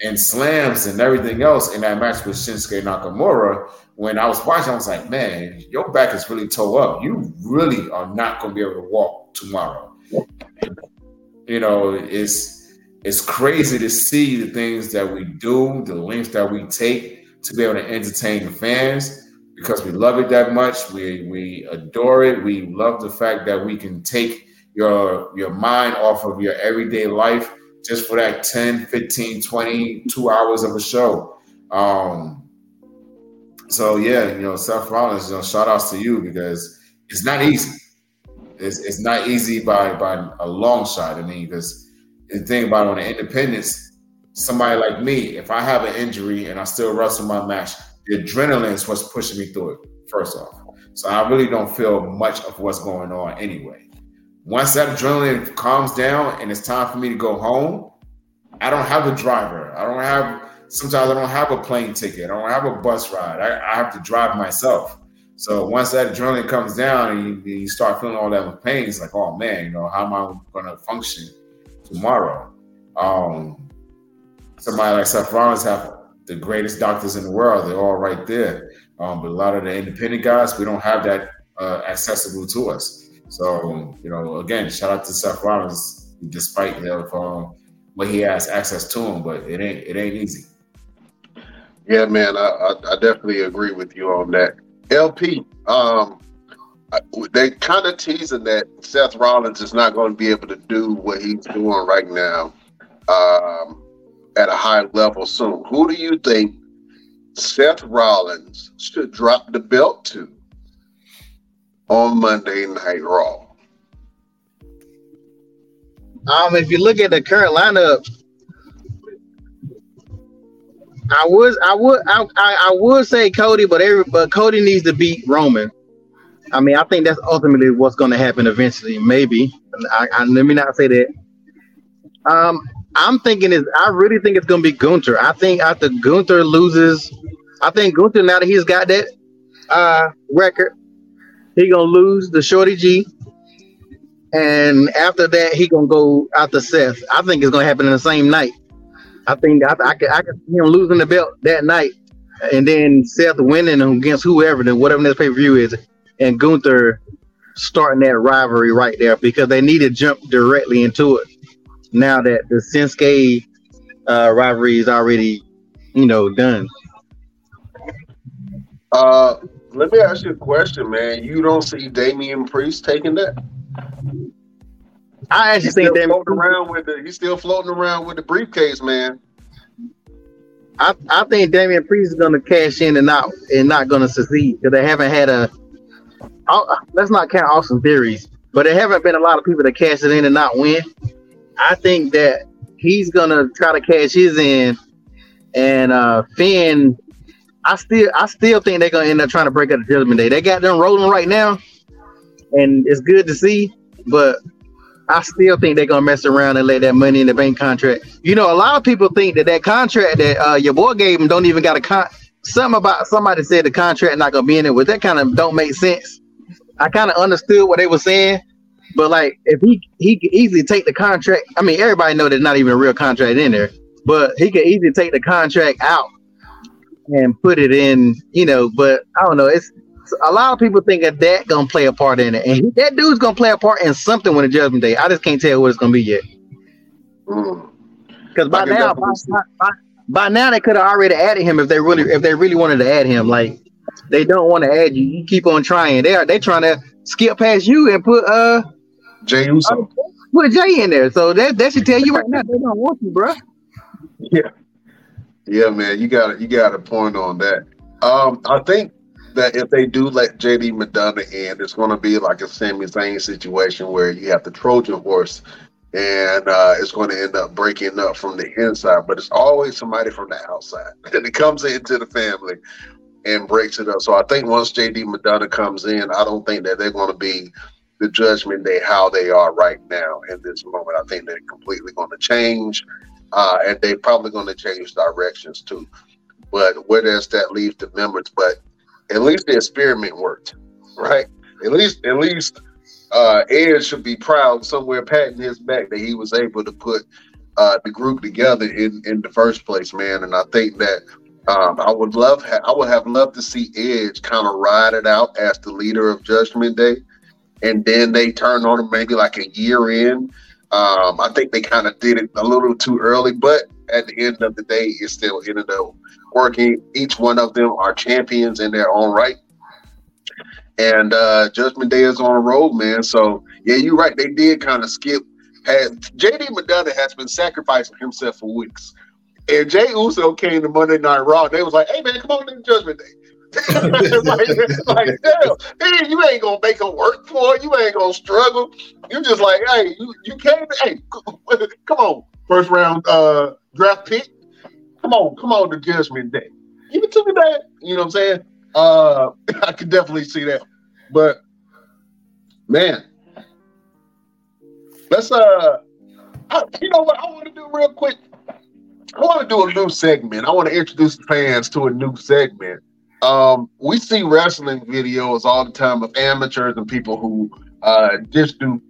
and slams and everything else in that match with Shinsuke Nakamura. When I was watching, I was like, man, your back is really toe up. You really are not going to be able to walk tomorrow. You know, it's it's crazy to see the things that we do, the lengths that we take to be able to entertain the fans because we love it that much. We we adore it. We love the fact that we can take your your mind off of your everyday life just for that 10, 15, 20, two hours of a show. Um, so yeah, you know, Seth Rollins, you know, shout outs to you because it's not easy. It's, it's not easy by by a long shot. I mean, because the thing about on the independence, somebody like me, if I have an injury and I still wrestle my match, the adrenaline is what's pushing me through it, first off. So I really don't feel much of what's going on anyway. Once that adrenaline calms down and it's time for me to go home, I don't have a driver. I don't have sometimes I don't have a plane ticket. I don't have a bus ride. I, I have to drive myself. So once that adrenaline comes down and you, you start feeling all that pain, it's like, oh man, you know, how am I going to function tomorrow. Um, somebody like Seth Rollins have the greatest doctors in the world. They're all right there. Um, but a lot of the independent guys, we don't have that uh, accessible to us. So, you know, again, shout out to Seth Rollins, despite of um, what he has access to him, but it ain't it ain't easy. Yeah, man, I, I, I definitely agree with you on that. LP, um, they kind of teasing that Seth Rollins is not going to be able to do what he's doing right now um, at a high level soon. Who do you think Seth Rollins should drop the belt to on Monday Night Raw? Um, if you look at the current lineup, I would, I would, I, I, I would say Cody, but every, but Cody needs to beat Roman. I mean, I think that's ultimately what's going to happen eventually. Maybe. I, I, let me not say that. Um, I'm thinking is I really think it's going to be Gunther. I think after Gunther loses, I think Gunther now that he's got that uh, record, he gonna lose the Shorty G, and after that he gonna go after Seth. I think it's gonna happen in the same night. I think I, I could I could see him losing the belt that night, and then Seth winning against whoever, then whatever this pay per view is and Gunther starting that rivalry right there because they need to jump directly into it now that the Shinsuke uh, rivalry is already, you know, done. Uh, let me ask you a question, man. You don't see Damian Priest taking that? I actually think Damian floating around with the he's still floating around with the briefcase, man. I, I think Damian Priest is gonna cash in and not and not gonna succeed because they haven't had a let's not count Austin Theory's, but there haven't been a lot of people that cash it in and not win. I think that he's gonna try to cash his in, and uh Finn. I still, I still think they're gonna end up trying to break up the Judgment Day. They got them rolling right now, and it's good to see. But I still think they're gonna mess around and let that money in the bank contract. You know, a lot of people think that that contract that uh, your boy gave him don't even got a con. Something about somebody said the contract not gonna be in it. But that kind of don't make sense. I kind of understood what they were saying, but like if he he could easily take the contract. I mean, everybody know there's not even a real contract in there, but he could easily take the contract out and put it in. You know, but I don't know. It's a lot of people think that that gonna play a part in it, and he, that dude's gonna play a part in something when the Judgment Day. I just can't tell what it's gonna be yet. Because by now, by, by, by, now they could have already added him if they really if they really wanted to add him. Like they don't want to add you. You keep on trying. They are they trying to skip past you and put uh Jey Uso. put Jay in there. So that that should tell you right now they don't want you, bro. Yeah, yeah, man, you got you got a point on that. Um, I think that if they do let JD McDonagh in, it's going to be like a Sami Zayn situation where you have the Trojan horse, and uh, it's going to end up breaking up from the inside. But it's always somebody from the outside that it comes into the family and breaks it up. So I think once JD McDonagh comes in, I don't think that they're going to be the Judgment Day how they are right now in this moment. I think they're completely going to change, uh, and they're probably going to change directions too. But where does that leave the members? But at least the experiment worked, right? At least, at least uh, Ed should be proud somewhere patting his back that he was able to put uh, the group together in in the first place, man. And I think that um, I would love, ha- I would have loved to see Edge kind of ride it out as the leader of Judgment Day, and then they turn on him maybe like a year in. Um, I think they kind of did it a little too early, but at the end of the day, it still ended up working. Each one of them are champions in their own right. And uh, Judgment Day is on a roll, man. So yeah, you're right. They did kind of skip. Had JD McDonagh has been sacrificing himself for weeks, and Jey Uso came to Monday Night Raw. They was like, "Hey man, come on to Judgment Day." like, like damn, hey, you ain't gonna make him work for it. You ain't gonna struggle. You just like, hey, you, you came. Hey, come on, first round uh, draft pick. Come on, come on to Judgment Day. Give it to me, man. You know what I'm saying? Uh, I could definitely see that. But man, let's uh, I, you know what I want to do real quick. I want to do a new segment. I want to introduce fans to a new segment. Um, we see wrestling videos all the time of amateurs and people who uh just do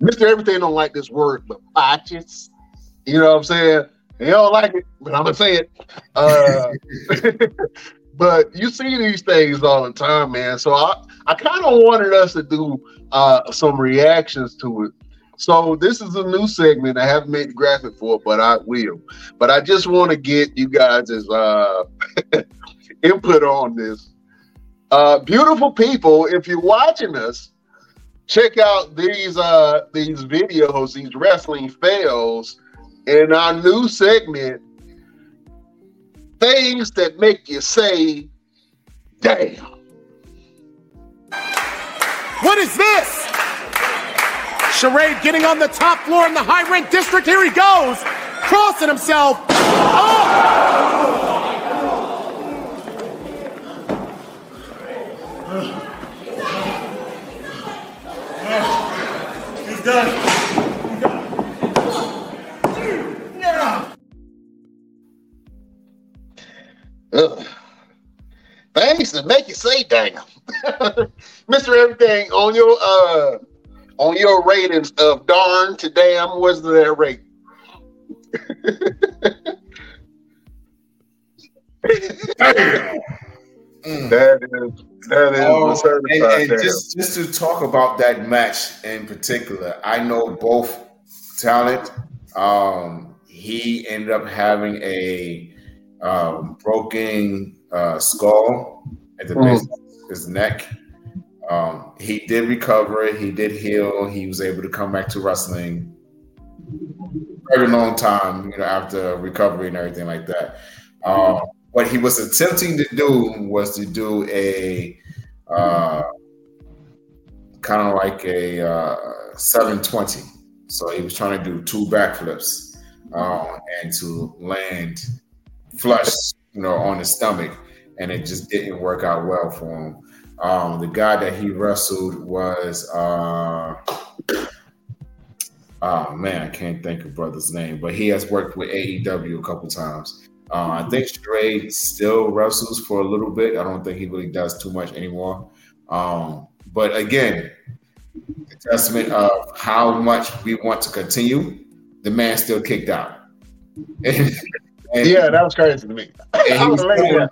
Mr. Everything don't like this word, but botches. You know what I'm saying? They don't like it, but I'm gonna say it. Uh, but you see these things all the time, man. So I, I kind of wanted us to do uh, some reactions to it. So this is a new segment. I haven't made the graphic for it, but I will. But I just want to get you guys' uh, input on this. Uh, beautiful people, if you're watching us, check out these uh, these videos, these wrestling fails in our new segment, things that make you say, damn. What is this? Charade getting on the top floor in the high rent district. Here he goes, crossing himself. Oh! He's done. Ugh. Things that make you say damn. Mr. Everything on your uh on your ratings of darn to damn, what's that rate? That is that is Oh, and, and just just to talk about that match in particular, I know both talent. Um, he ended up having a um, broken uh, skull at the base of his neck. Um, he did recover. He did heal. He was able to come back to wrestling very long time, you know, after recovery and everything like that. Um, what he was attempting to do was to do a uh, kind of like a uh, 720. So he was trying to do two backflips um, and to land flush, you know, on his stomach, and it just didn't work out well for him. Um, the guy that he wrestled was, uh, oh man, I can't think of brother's name, but he has worked with AEW a couple times. Uh, I think Stray still wrestles for a little bit. I don't think he really does too much anymore. Um, but again, the testament of how much we want to continue, the man still kicked out. and, yeah, that was crazy to me. and he was was like, telling-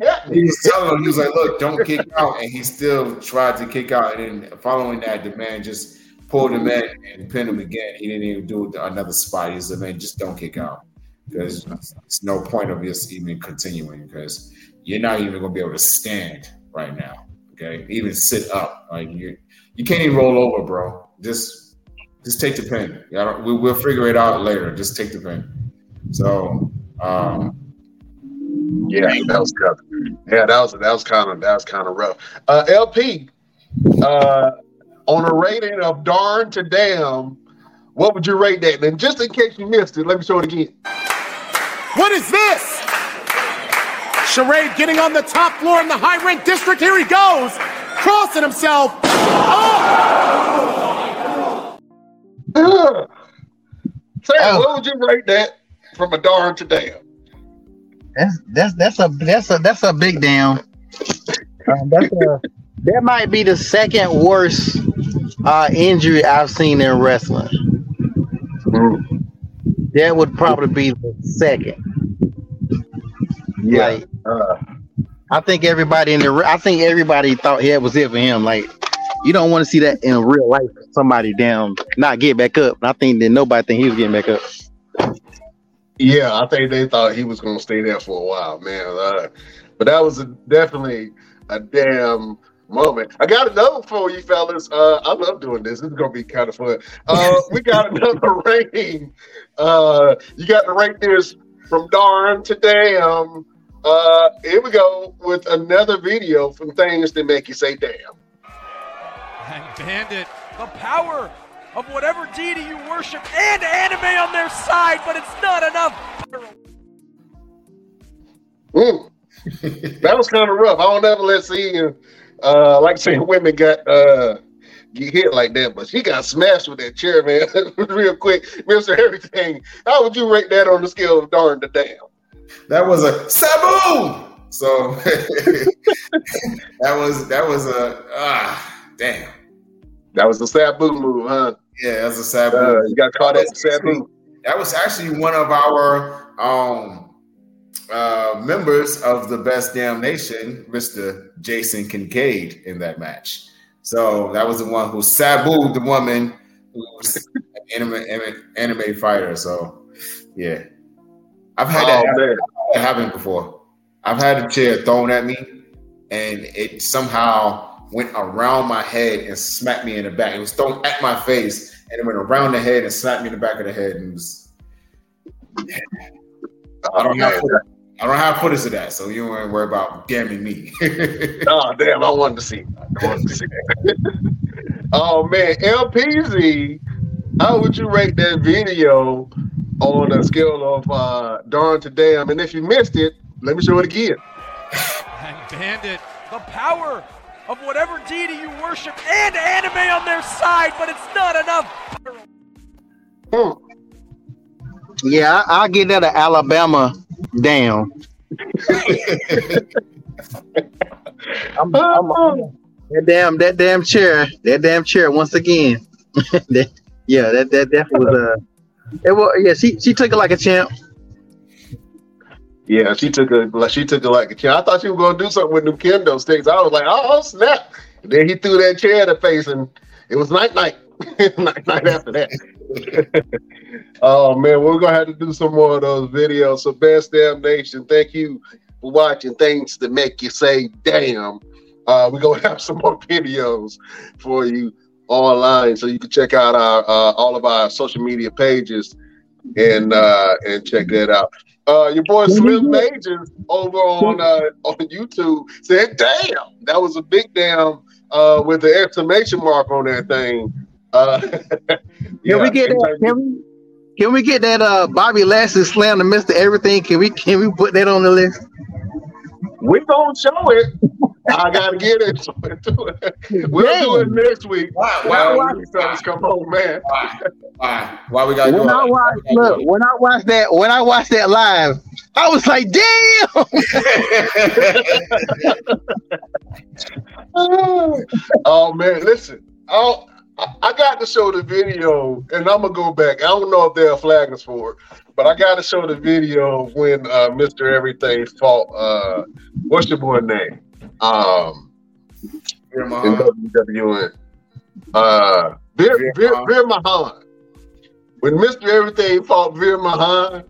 yeah. he was telling him, he was like, look, don't kick out. And he still tried to kick out. And then following that, the man just pulled him in and pinned him again. He didn't even do another spot. He said, man, just don't kick out. Because it's no point of just even continuing because you're not even gonna be able to stand right now. Okay, even sit up, like you you can't even roll over, bro. Just just take the pin. Yeah, we, will figure it out later. Just take the pin. So, um, yeah, that was tough. Yeah, that was that was kind of that was kind of rough. Uh, LP, uh, on a rating of darn to damn, what would you rate that? And just in case you missed it, let me show it again. What is this? Charade getting on the top floor in the high rent district. Here he goes, crossing himself. Oh! Say, oh. what would you rate that from a darn to damn? That's that's that's a that's a that's a big damn. Um, that's a, that might be the second worst uh, injury I've seen in wrestling. That would probably be the second. Yeah. Like, uh, I think everybody in the I think everybody thought it was it for him. Like you don't want to see that in real life. Somebody down, not get back up. And I think that nobody think he was getting back up. Yeah, I think they thought he was going to stay there for a while, man. Uh, but that was a, definitely a damn moment. I got another for you, fellas. Uh, I love doing this. This is going to be kind of fun. Uh, we got another rating. Uh, you got to rate this from darn to damn. Uh, here we go with another video from things that make you say damn. And Bandit, the power of whatever deity you worship and anime on their side, but it's not enough. Mm. that was kind of rough. I don't ever let see uh like saying women got uh get hit like that, but she got smashed with that chair, man. Real quick, Mr. Everything. How would you rate that on the scale of darn to damn? That was a sabu. So that was that was a ah damn. That was the Sabu move, huh? Yeah, that's a Sabu. Uh, you got caught at Sabu. That was actually one of our um, uh, members of the Best Damn Nation, Mr. Jason Kincaid, in that match. So that was the one who Sabu the woman who was an anime, anime, anime fighter. So yeah, I've had oh, that, that happen before. I've had a chair thrown at me, and it somehow went around my head and smacked me in the back. It was thrown at my face and it went around the head and slapped me in the back of the head. And was, I don't have I don't have footage of that, so you don't worry about damning me. oh damn! I wanted to see. I wanted to see that. oh man, LPZ, how would you rate that video on a scale of uh, darn to damn? And if you missed it, let me show it again. And Bandit, the power of whatever deity you worship and anime on their side, but it's not enough. Hmm. Yeah, I, will get that Alabama down. I'm, I'm, that damn that damn chair, that damn chair once again. yeah, that that definitely was a. Uh, it was yeah. She she took it like a champ. Yeah, she took a like she took it like a chair. I thought she was gonna do something with kendo sticks. I was like, oh snap! And then he threw that chair in the face, and it was night night. night night after that. oh man, we're gonna have to do some more of those videos. So best damn nation, thank you for watching things that make you say damn. Uh, we're gonna have some more videos for you online, so you can check out our uh, all of our social media pages and uh, and check that out. Uh, your boy Slim Majors over on uh, on YouTube said, "Damn, that was a big damn uh, with the exclamation mark on that thing." Uh, yeah, can we get that? Can we, can we get that? Uh, Bobby Lashley slam to Mister Everything. Can we can we put that on the list? We gonna show it. I gotta get it. we'll Dang. do it next week. Why? Why, why, why come home, man? Why? Why? Why we gotta when do I watch, look, when I watched that, when I watched that live, I was like, damn. oh man, listen. Oh, I got to show the video, and I'm gonna go back. I don't know if they'll flag us for it, but I got to show the video when uh, Mr. Everything fought. Uh, what's your boy name? Um, in WWE. Uh, Veer, Veer, Veer Mahaan. When Mr. Everything fought Veer Mahaan,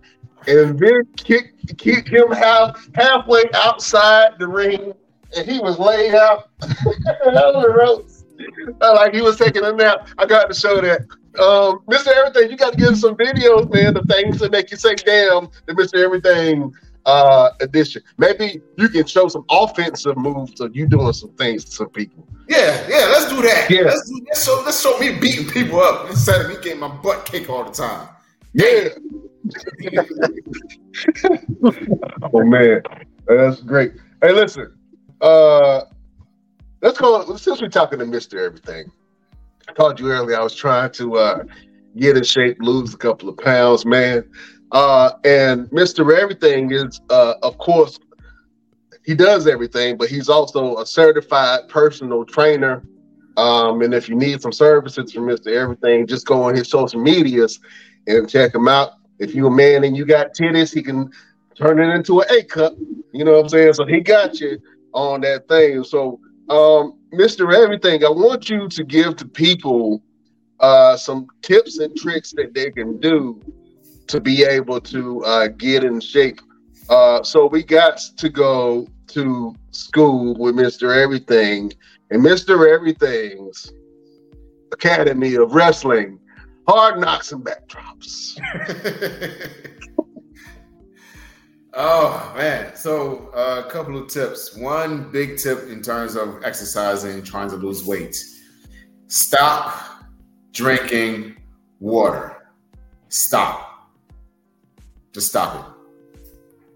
and then kick kick him half halfway outside the ring, and he was laid out on the ropes like he was taking a nap. I got to show that. Um, Mr. Everything, you got to give some videos, man, the things that make you say damn the Mr. Everything uh edition. Maybe you can show some offensive moves of you doing some things to some people. Yeah, yeah, let's do that. Yeah. Let's do let's show, let's show me beating people up instead of me getting my butt kicked all the time. Yeah. oh man, that's great. Hey, listen. Uh, let's go. Since we're talking to Mister Everything, I called you earlier I was trying to uh, get in shape, lose a couple of pounds, man. Uh, and Mister Everything is, uh, of course, he does everything, but he's also a certified personal trainer. Um, and if you need some services from Mister Everything, just go on his social medias and check him out. If you're a man and you got titties, he can turn it into an A cup. You know what I'm saying? So he got you on that thing. So, um, Mr. Everything, I want you to give to people uh, some tips and tricks that they can do to be able to uh, get in shape. Uh, so we got to go to school with Mr. Everything and Mr. Everything's Academy of Wrestling, Hard Knocks and Backdrops. Oh man! So uh, a couple of tips. One big tip in terms of exercising, trying to lose weight: stop drinking water. Stop. Just stop it.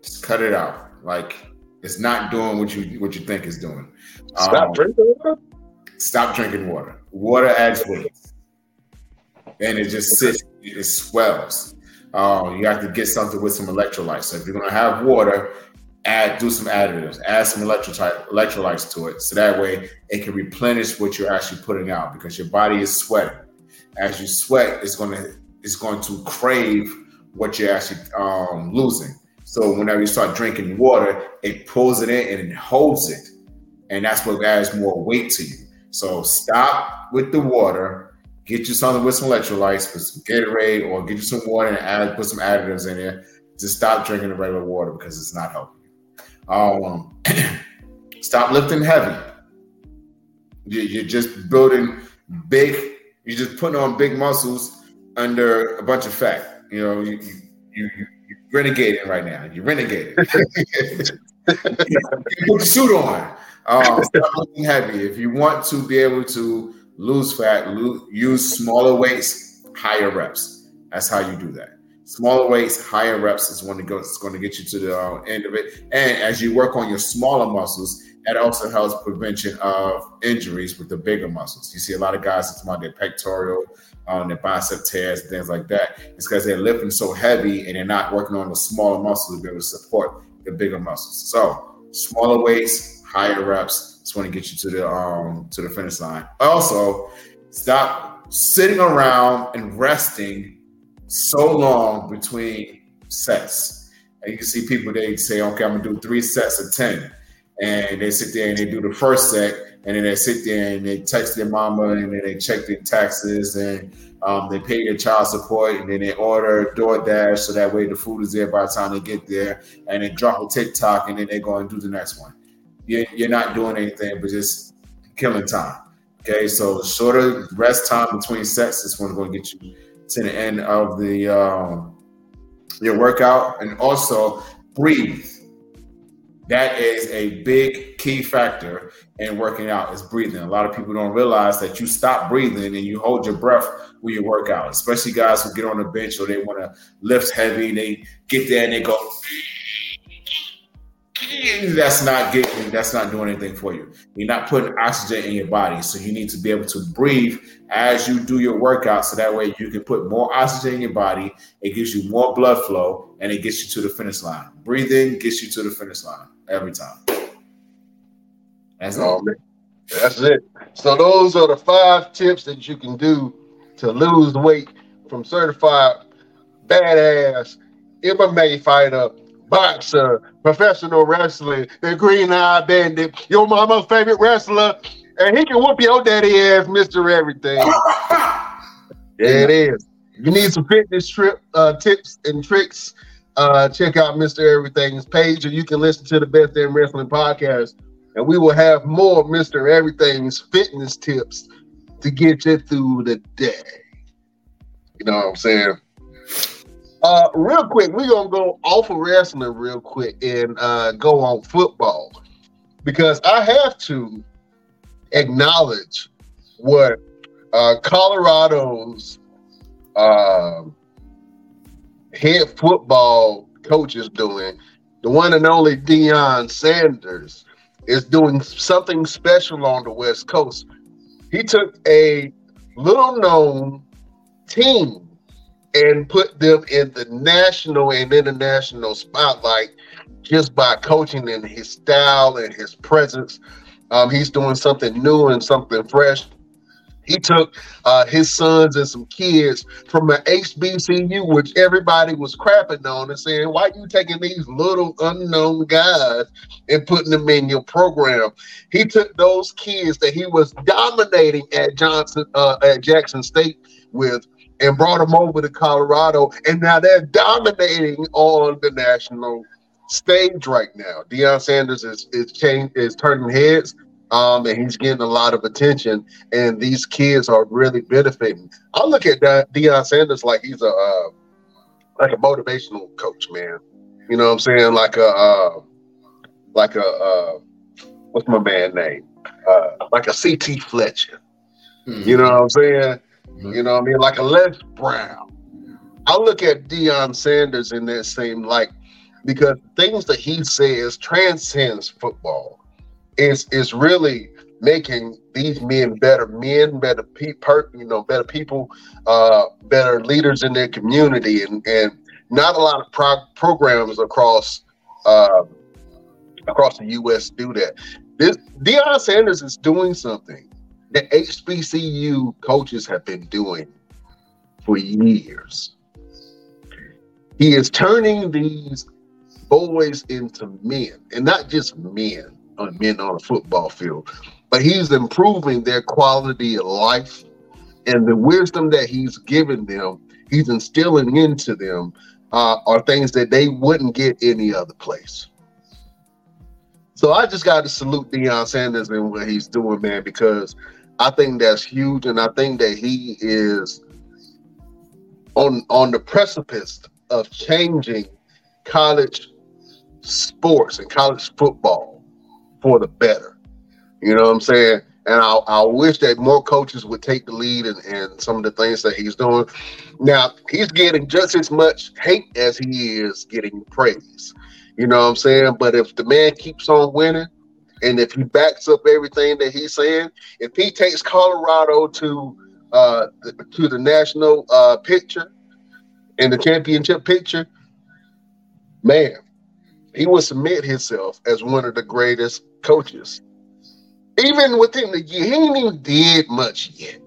Just cut it out. Like it's not doing what you what you think it's doing. Stop Um, drinking water? Stop drinking water. Water adds weight, and it just sits. It swells. Uh, you have to get something with some electrolytes. So if you're gonna have water, add do some additives, add some electrolyte electrolytes to it, so that way it can replenish what you're actually putting out because your body is sweating. As you sweat, it's gonna it's going to crave what you're actually um, losing. So whenever you start drinking water, it pulls it in and it holds it, and that's what adds more weight to you. So stop with the water. Get you something with some electrolytes, put some Gatorade, or get you some water and add put some additives in there. Just stop drinking the regular water because it's not helping you. Um, stop lifting heavy. You- You're just building big. You're just putting on big muscles under a bunch of fat. You know, you you, you you're renegading right now. You're renegading. put your suit on. Um, stop lifting heavy. If you want to be able to lose fat, lo- use smaller weights, higher reps. That's how you do that. Smaller weights, higher reps is when it goes. It's going to get you to the uh, end of it. And as you work on your smaller muscles, that also helps prevention of injuries with the bigger muscles. You see a lot of guys that's about their pectoral, um, their bicep tears, things like that. It's because they're lifting so heavy and they're not working on the smaller muscles to be able to support the bigger muscles. So smaller weights, higher reps. It's going to get you to the um to the finish line. Also, stop sitting around and resting so long between sets. And you can see people they say, okay, I'm gonna do three sets of 10. And they sit there and they do the first set, and then they sit there and they text their mama and then they check their taxes and um, they pay their child support and then they order DoorDash so that way the food is there by the time they get there and they drop a TikTok and then they go and do the next one. You're, you're not doing anything but just killing time. Okay, so shorter rest time between sets is going to get you to the end of the um, your workout, and also breathe. That is a big key factor in working out is breathing. A lot of people don't realize that you stop breathing and you hold your breath when you work out, especially guys who get on the bench or they want to lift heavy. They get there and they go. That's not getting. That's not doing anything for you. You're not putting oxygen in your body, so you need to be able to breathe as you do your workout, so that way you can put more oxygen in your body. It gives you more blood flow, and it gets you to the finish line. Breathing gets you to the finish line every time. That's Oh. That's it. So those are the five tips that you can do to lose weight from certified badass MMA fighter, boxer, professional wrestler, the Green Eye Bandit, your mama's favorite wrestler, and he can whoop your daddy ass, Mister Everything. There it is. You need some fitness trip uh, tips and tricks uh, check out Mr. Everything's page, and you can listen to the Best Damn Wrestling podcast. And we will have more Mr. Everything's fitness tips to get you through the day. You know what I'm saying? Uh, real quick, we're gonna go off of wrestling real quick and uh, go on football because I have to acknowledge what uh, Colorado's uh, head football coach is doing. The one and only Deion Sanders is doing something special on the West Coast. He took a little known team and put them in the national and international spotlight just by coaching and his style and his presence. Um, he's doing something new and something fresh. He took uh, his sons and some kids from an HBCU, which everybody was crapping on and saying, "Why you taking these little unknown guys and putting them in your program?" He took those kids that he was dominating at Johnson uh, at Jackson State with and brought them over to Colorado, and now they're dominating on the national stage right now. Deion Sanders is is change is turning heads, um, and he's getting a lot of attention, and these kids are really benefiting. I look at De- Deion Sanders like he's a uh, like a motivational coach, man. You know what I'm saying? Like a uh, like a uh, what's my man name? Uh, like a CT Fletcher. Mm-hmm. You know what I'm saying? Mm-hmm. You know what I mean? Like a Les Brown. I look at Deion Sanders in that same light because things that he says transcends football. Is is really making these men better men, better people, you know, better people, uh, better leaders in their community, and and not a lot of pro- programs across uh, across the U.S. do that. This Deion Sanders is doing something that HBCU coaches have been doing for years. He is turning these boys into men, and not just men on men on a football field, but he's improving their quality of life and the wisdom that he's given them. He's instilling into them uh, are things that they wouldn't get any other place. So I just got to salute Deion Sanders and what he's doing, man, because I think that's huge, and I think that he is on on the precipice of changing college sports and college football for the better. You know what I'm saying? And I, I wish that more coaches would take the lead and and some of the things that he's doing. Now, he's getting just as much hate as he is getting praise. You know what I'm saying? But if the man keeps on winning, and if he backs up everything that he's saying, if he takes Colorado to uh, to the national uh, picture and the championship picture, man, he will submit himself as one of the greatest coaches. Even within the year, he ain't even did much yet.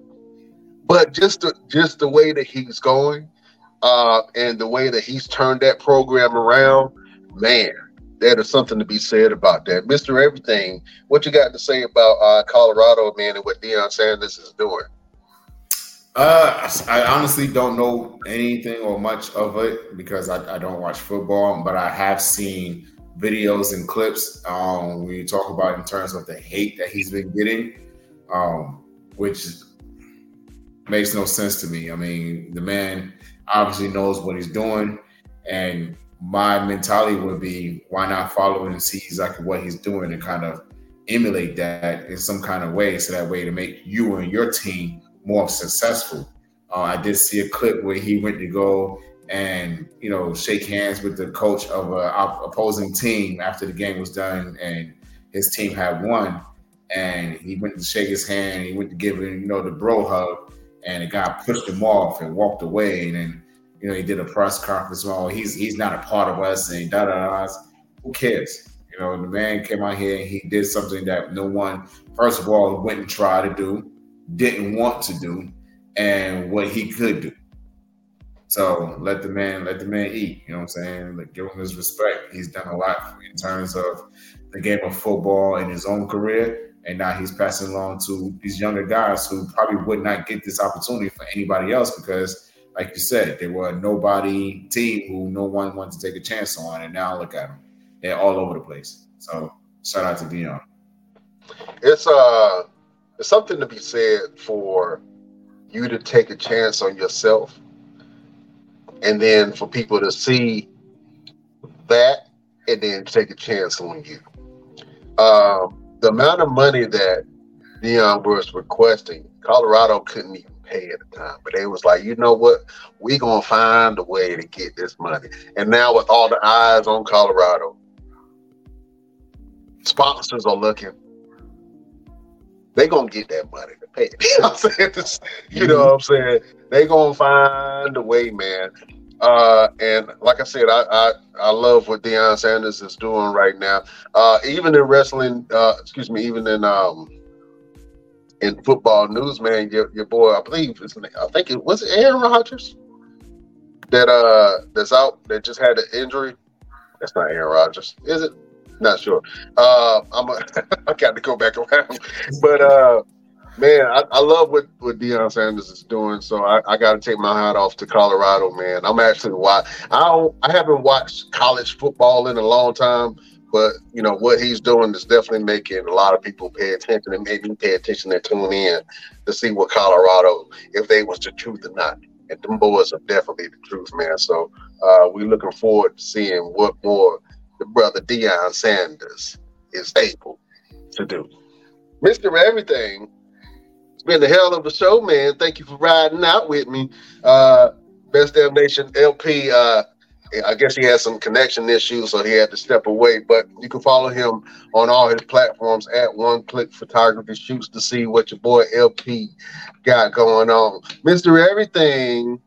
But just the just the way that he's going, uh, and the way that he's turned that program around, man, that is something to be said about that. Mr. Everything, what you got to say about uh, Colorado, man, and what Deion Sanders is doing? Uh, I honestly don't know anything or much of it because I, I don't watch football, but I have seen videos and clips um, when you talk about in terms of the hate that he's been getting, um, which makes no sense to me. I mean, the man obviously knows what he's doing, and my mentality would be why not follow and see exactly what he's doing and kind of emulate that in some kind of way so that way to make you and your team more successful. Uh, I did see a clip where he went to go and you know shake hands with the coach of a opposing team after the game was done and his team had won and he went to shake his hand he went to give him you know the bro hug and the guy pushed him off and walked away and then you know he did a press conference well he's he's not a part of us and da da da who cares you know the man came out here and he did something that no one first of all went and tried to do didn't want to do and what he could do so let the man let the man eat. You know what I'm saying? Like give him his respect. He's done a lot in terms of the game of football in his own career, and now he's passing along to these younger guys who probably would not get this opportunity for anybody else because, like you said, they were a nobody team who no one wanted to take a chance on, and now look at them. They're all over the place. So shout out to Deion. It's uh it's something to be said for you to take a chance on yourself and then for people to see that and then take a chance on you. Um, the amount of money that Deion was requesting, Colorado couldn't even pay at the time, but they was like, you know what, we gonna find a way to get this money. And now with all the eyes on Colorado, sponsors are looking. They gonna get that money to pay. You know what I'm saying? Know what I'm saying? They gonna find a way, man. Uh, and like I said, I, I I love what Deion Sanders is doing right now. Uh, even in wrestling, uh, excuse me, even in um in football news, man, your, your boy, I believe, I think it was Aaron Rodgers that uh that's out that just had an injury. That's not Aaron Rodgers, is it? Not sure. Uh, I'm a, I got to go back around, but uh, man, I, I love what what Deion Sanders is doing. So I, I got to take my hat off to Colorado, man. I'm actually why I I haven't watched college football in a long time, but you know what he's doing is definitely making a lot of people pay attention and maybe pay attention and tune in to see what Colorado if they was the truth or not. And them boys are definitely the truth, man. So uh, we're looking forward to seeing what more the brother Deion Sanders is able to do. Mr. Everything, it's been the hell of a show, man. Thank you for riding out with me. Uh, Best Damn Nation LP, uh, I guess he had some connection issues, so he had to step away. But you can follow him on all his platforms at One Click Photography Shoots to see what your boy LP got going on. Mr. Everything,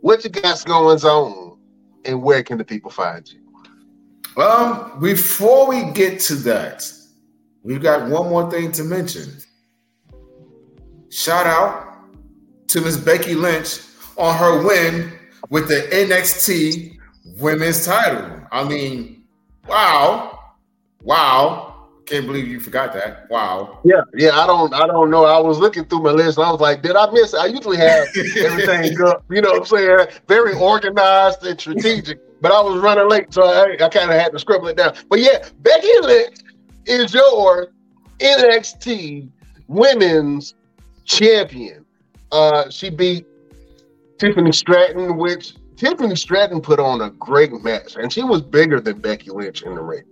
what you got going on, and where can the people find you? Um, before we get to that, we've got one more thing to mention. Shout out to Miss Becky Lynch on her win with the NXT women's title. I mean, wow. Wow. Can't believe you forgot that. Wow. Yeah, yeah. I don't, I don't know. I was looking through my list, and I was like, did I miss? it? I usually have everything up, you know what I'm saying? Very organized and strategic. But I was running late, so I, I kind of had to scribble it down. But yeah, Becky Lynch is your NXT Women's Champion. Uh, she beat Tiffany Stratton, which Tiffany Stratton put on a great match, and she was bigger than Becky Lynch in the ring.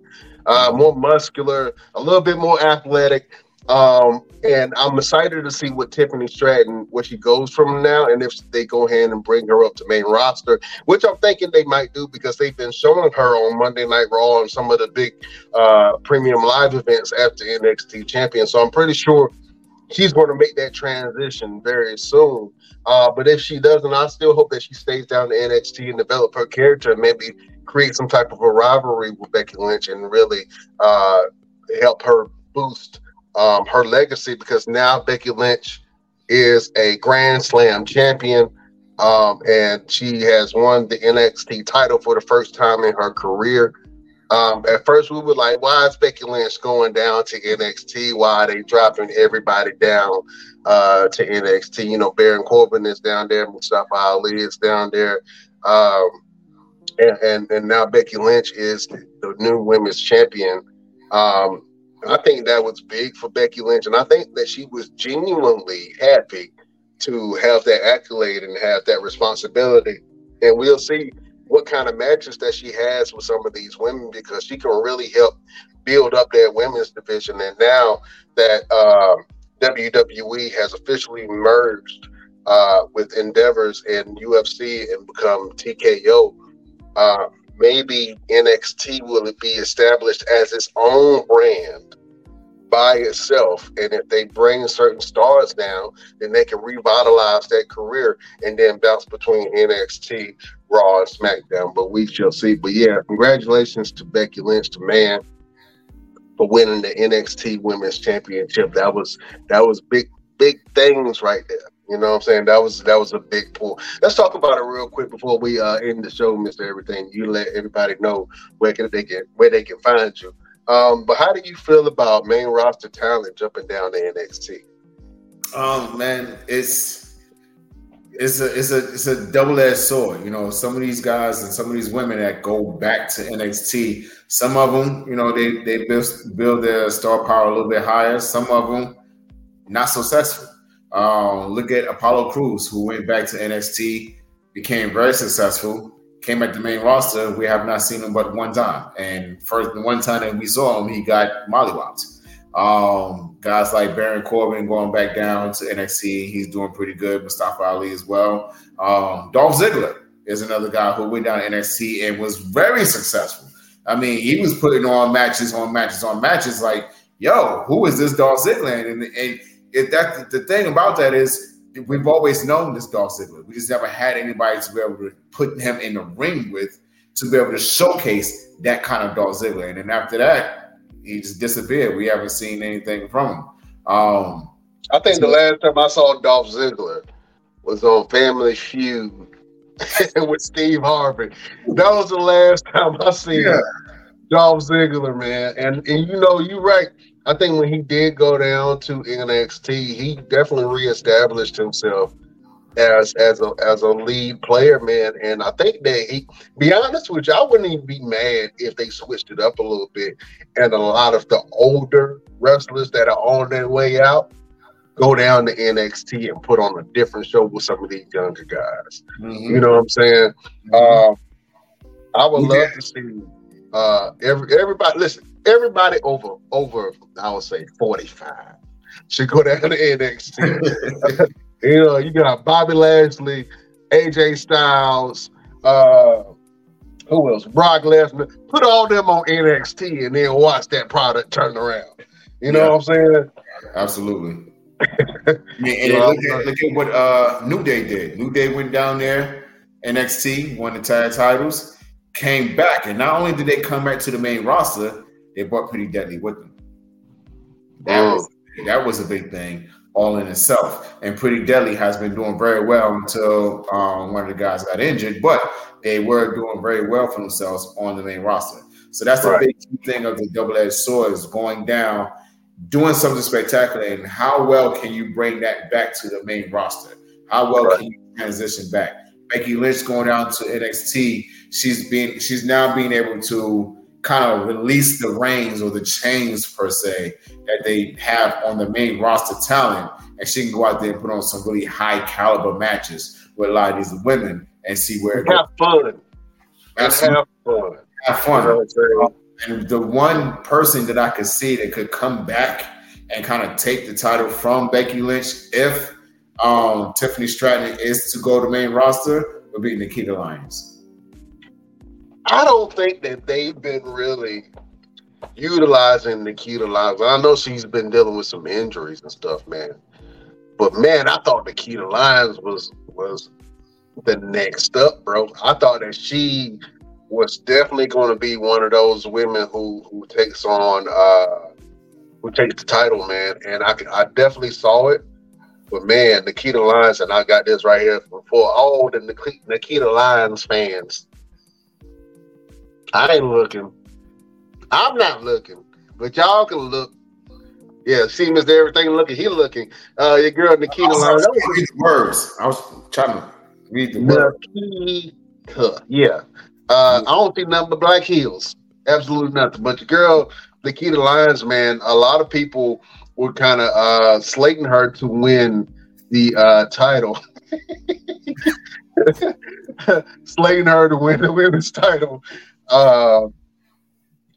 Uh, more muscular, a little bit more athletic. Um, and I'm excited to see what Tiffany Stratton, where she goes from now, and if they go ahead and bring her up to main roster, which I'm thinking they might do because they've been showing her on Monday Night Raw and some of the big uh, premium live events after NXT champion. So I'm pretty sure she's going to make that transition very soon. Uh, but if she doesn't, I still hope that she stays down to NXT and develop her character and maybe create some type of a rivalry with Becky Lynch and really uh, help her boost um, her legacy because now Becky Lynch is a Grand Slam champion. Um, and she has won the NXT title for the first time in her career. Um, at first, we were like, why is Becky Lynch going down to NXT? Why are they dropping everybody down uh, to NXT? You know, Baron Corbin is down there, Mustafa Ali is down there. Um, and, and, and now Becky Lynch is the new women's champion. Um, I think that was big for Becky Lynch, and I think that she was genuinely happy to have that accolade and have that responsibility. And we'll see what kind of matches that she has with some of these women because she can really help build up that women's division. And now that uh, WWE has officially merged uh, with Endeavors and UFC and become TKO, uh, maybe NXT will be established as its own brand by itself. And if they bring certain stars down, then they can revitalize that career and then bounce between NXT, Raw, and SmackDown. But we shall see. But yeah, congratulations to Becky Lynch, to man, for winning the NXT Women's Championship. That was that was big big things right there. You know what I'm saying? That was that was a big pull. Let's talk about it real quick before we uh, end the show, Mister Everything. You let everybody know where can they get where they can find you. Um, but how do you feel about main roster talent jumping down to NXT? Um, man, it's it's a it's a it's a double edged sword. You know, some of these guys and some of these women that go back to NXT, some of them, you know, they they build build their star power a little bit higher. Some of them not successful. Um, look at Apollo Crews, who went back to NXT, became very successful, came at the main roster. We have not seen him but one time, and first the one time that we saw him, he got mollywopped. Um, guys like Baron Corbin going back down to NXT, he's doing pretty good. Mustafa Ali as well. Um, Dolph Ziggler is another guy who went down to NXT and was very successful. I mean, he was putting on matches on matches on matches. Like, yo, who is this Dolph Ziggler? And, and if that the thing about that is we've always known this Dolph Ziggler. We just never had anybody to be able to put him in the ring with to be able to showcase that kind of Dolph Ziggler. And then after that, he just disappeared. We haven't seen anything from him. Um, I think the last time I saw Dolph Ziggler was on Family Feud with Steve Harvey. That was the last time I seen yeah. Dolph Ziggler, man. And and you know, you're right. I think when he did go down to NXT, he definitely reestablished himself as as a as a lead player, man. And I think that he be honest with you, I wouldn't even be mad if they switched it up a little bit and a lot of the older wrestlers that are on their way out go down to NXT and put on a different show with some of these younger guys. Mm-hmm. You know what I'm saying? Mm-hmm. Uh, I would love to see uh, every everybody listen, everybody over over I would say 45 should go down to NXT. You know, you got Bobby Lashley, AJ Styles, uh, who else? Brock Lesnar. Put all them on NXT and then watch that product turn around. You know yeah. what I'm saying? Absolutely. yeah, look, at, look, at, what uh, New Day did. New Day went down there, NXT, won the tag titles, came back, and not only did they come back to the main roster, they brought Pretty Deadly with them. That was that was a big thing all in itself. And Pretty Deadly has been doing very well until um, one of the guys got injured, but they were doing very well for themselves on the main roster. So that's right. the big thing of the double edged sword is going down, doing something spectacular, and how well can you bring that back to the main roster? How well right. can you transition back? Becky Lynch going down to NXT, she's being she's now being able to kind of release the reins or the chains per se that they have on the main roster talent, and she can go out there and put on some really high caliber matches with a lot of these women and see where it have fun. Have fun. Have fun. And the one person that I could see that could come back and kind of take the title from Becky Lynch if um, Tiffany Stratton is to go to main roster would be Nikita Lyons. I don't think that they've been really utilizing Nikita Lyons. I know she's been dealing with some injuries and stuff, man. But man, I thought Nikita Lyons was was the next up, bro. I thought that she was definitely going to be one of those women who who takes on uh who takes the title, man. And I I definitely saw it. But man, Nikita Lyons, and I got this right here for all the Nikita Lyons fans I ain't looking. I'm not looking, but y'all can look. Yeah, see, Mr. Everything looking. He looking. Uh, your girl Nikita. I was, read the words. I was trying to read the words. Nikita. Yeah. Uh, I don't see nothing but black heels. Absolutely nothing. But the girl Nikita Lyons, man, a lot of people were kind of uh, slating her to win the uh, title. slating her to win the women's title. Uh,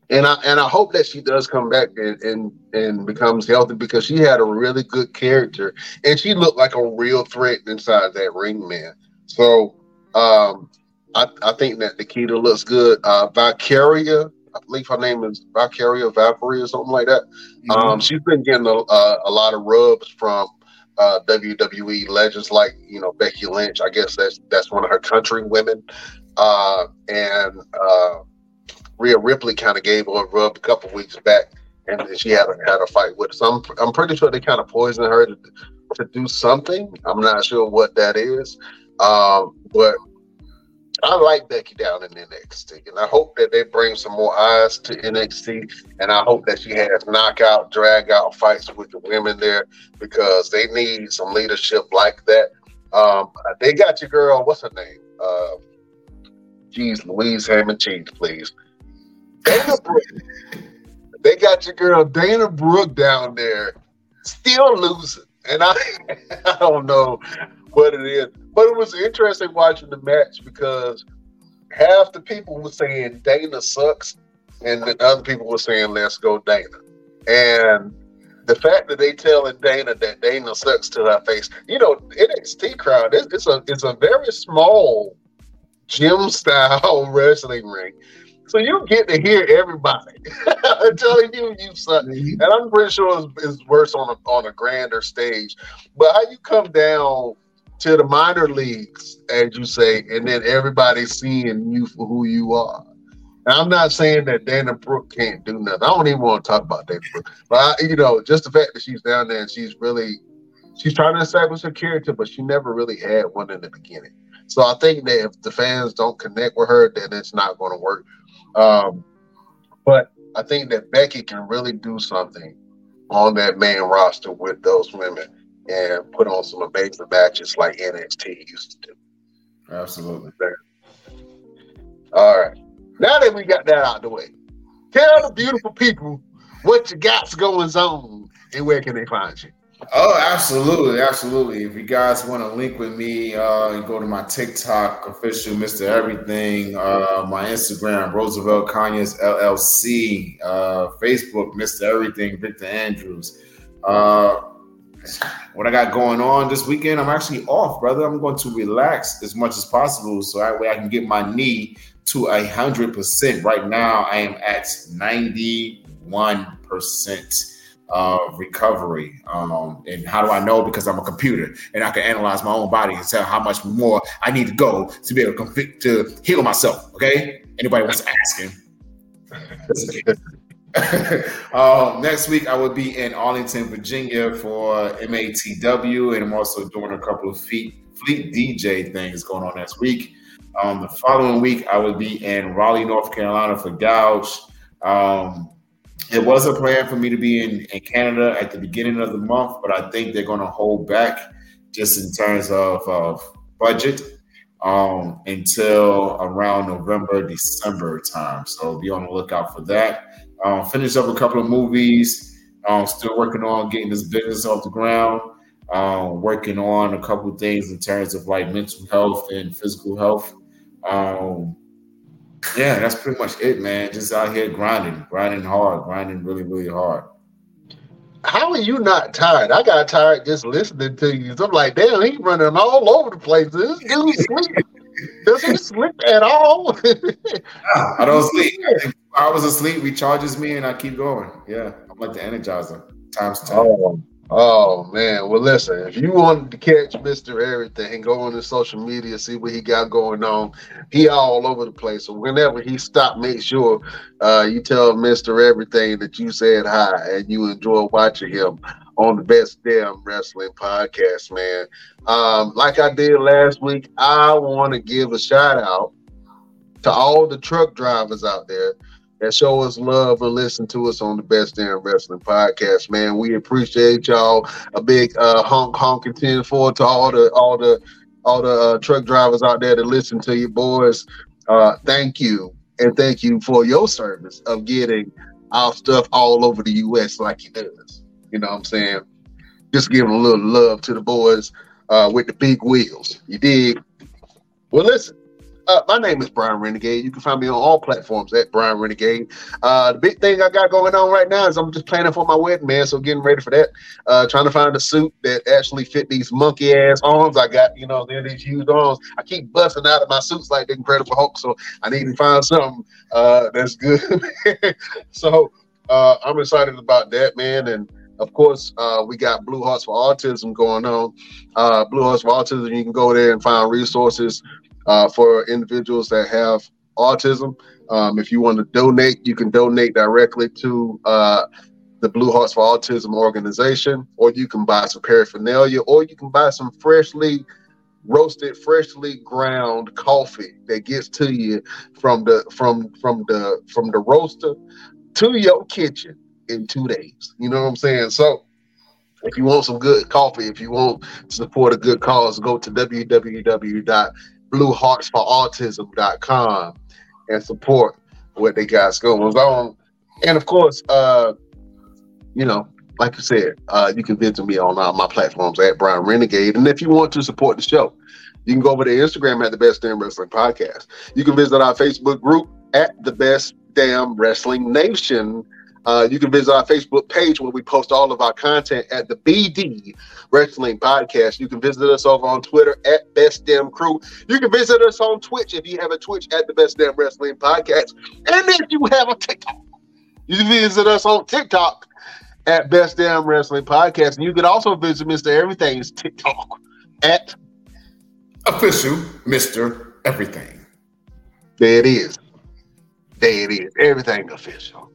and I and I hope that she does come back and, and and becomes healthy because she had a really good character and she looked like a real threat inside that ring, man. So um, I I think that Nikita looks good. Uh, Valkyria, I believe her name is Valkyria Valkyrie or something like that. Mm-hmm. Um, she's been getting a, a, a lot of rubs from uh, WWE legends like you know Becky Lynch. I guess that's that's one of her country women. Uh, and uh, Rhea Ripley kind of gave her a rub a couple weeks back, and then she had a, had a fight with. So I'm, I'm pretty sure they kind of poisoned her to, to do something. I'm not sure what that is, um, but I like Becky down in NXT, and I hope that they bring some more eyes to NXT, and I hope that she has knockout, drag out fights with the women there because they need some leadership like that Um, they got your girl. What's her name? Uh, geez, Louise Hammond Cheese, please. Dana Brooke. they got your girl Dana Brooke down there, still losing, and I, I don't know what it is, but it was interesting watching the match because half the people were saying Dana sucks, and the other people were saying let's go Dana, and the fact that they telling Dana that Dana sucks to her face, you know, NXT crowd, it's, it's a it's a very small gym style wrestling ring. So you get to hear everybody telling you you suck, mm-hmm. and I'm pretty sure it's, it's, worse on a on a grander stage. But how you come down to the minor leagues, as you say, and then everybody seeing you for who you are. Now, I'm not saying that Dana Brooke can't do nothing. I don't even want to talk about Dana Brooke, but I, you know, just the fact that she's down there and she's really she's trying to establish her character, but she never really had one in the beginning. So I think that if the fans don't connect with her, then it's not going to work. Um, but I think that Becky can really do something on that main roster with those women and put on some amazing matches like NXT used to do. Absolutely. All right. Now that we got that out the way, tell the beautiful people what you got going on and where can they find you. Oh, absolutely, absolutely. If you guys want to link with me, uh, go to my TikTok official Mr. Everything, uh, my Instagram Roosevelt Conyers LLC, uh, Facebook Mr. Everything Victor Andrews. Uh, what I got going on this weekend, I'm actually off, brother. I'm going to relax as much as possible so that way I can get my knee to a hundred percent. Right now, I am at ninety one percent of recovery. Um, and how do I know? Because I'm a computer and I can analyze my own body and tell how much more I need to go to be able to, to heal myself. Okay. Anybody wants to ask him. uh, next week, I will be in Arlington, Virginia for MATW, and I'm also doing a couple of feet, fleet DJ things going on next week. Um, the following week, I will be in Raleigh, North Carolina for Gouge. Um, it was a plan for me to be in, in Canada at the beginning of the month, but I think they're going to hold back just in terms of, of budget um, until around November, December time. So be on the lookout for that. Um, finish up a couple of movies. Um, still working on getting this business off the ground. Um, working on a couple of things in terms of like mental health and physical health. Um, yeah, that's pretty much it, man. Just out here grinding, grinding hard, grinding really, really hard. How are you not tired? I got tired just listening to you. I'm like, damn, he running all over the place. This dude sleep. Does he sleep at all? I don't sleep. I was asleep recharges me and I keep going. Yeah, I'm like the energizer times 10. Oh, Oh man, well listen, if you wanted to catch Mr. Everything, go on his social media, see what he got going on. He all over the place. So whenever he stop, make sure uh, you tell Mr. Everything that you said hi and you enjoy watching him on the best damn wrestling podcast, man. Um, like I did last week, I want to give a shout out to all the truck drivers out there that show us love and listen to us on the Best Damn Wrestling Podcast, man. We appreciate y'all. A big uh, honk honk and ten four to all the all the all the uh, truck drivers out there that listen to you boys. Uh, thank you and thank you for your service of getting our stuff all over the U.S. like he does. You know what I'm saying? Just giving a little love to the boys uh, with the big wheels. You dig? Well, listen. Uh, my name is Brian Renegade. You can find me on all platforms at Brian Renegade. Uh, the big thing I got going on right now is I'm just planning for my wedding, man. So getting ready for that. Uh, trying to find a suit that actually fit these monkey ass arms I got. You know, they're these huge arms. I keep busting out of my suits like the Incredible Hulk. So I need to find something uh, that's good. so uh, I'm excited about that, man. And of course, uh, we got Blue Hearts for Autism going on. Uh, Blue Hearts for Autism, you can go there and find resources uh, for individuals that have autism. Um, if you want to donate, you can donate directly to uh, the Blue Hearts for Autism organization, or you can buy some paraphernalia, or you can buy some freshly roasted, freshly ground coffee that gets to you from the from from the from the roaster to your kitchen in two days. You know what I'm saying? So if you want some good coffee, if you want to support a good cause, go to www.blueheartsforautism.com and support what they got going on. And of course, uh, you know, like I said, uh, you can visit me on all my platforms at Brian Renegade. And if you want to support the show, you can go over to Instagram at the Best Damn Wrestling Podcast. You can visit our Facebook group at the Best Damn Wrestling Nation. Uh, you can visit our Facebook page where we post all of our content at the BD Wrestling Podcast. You can visit us over on Twitter at Best Damn Crew. You can visit us on Twitch if you have a Twitch at the Best Damn Wrestling Podcast. And if you have a TikTok, you can visit us on TikTok at Best Damn Wrestling Podcast. And you can also visit Mr. Everything's TikTok at Official Mr. Everything. There it is. There it is. Everything official.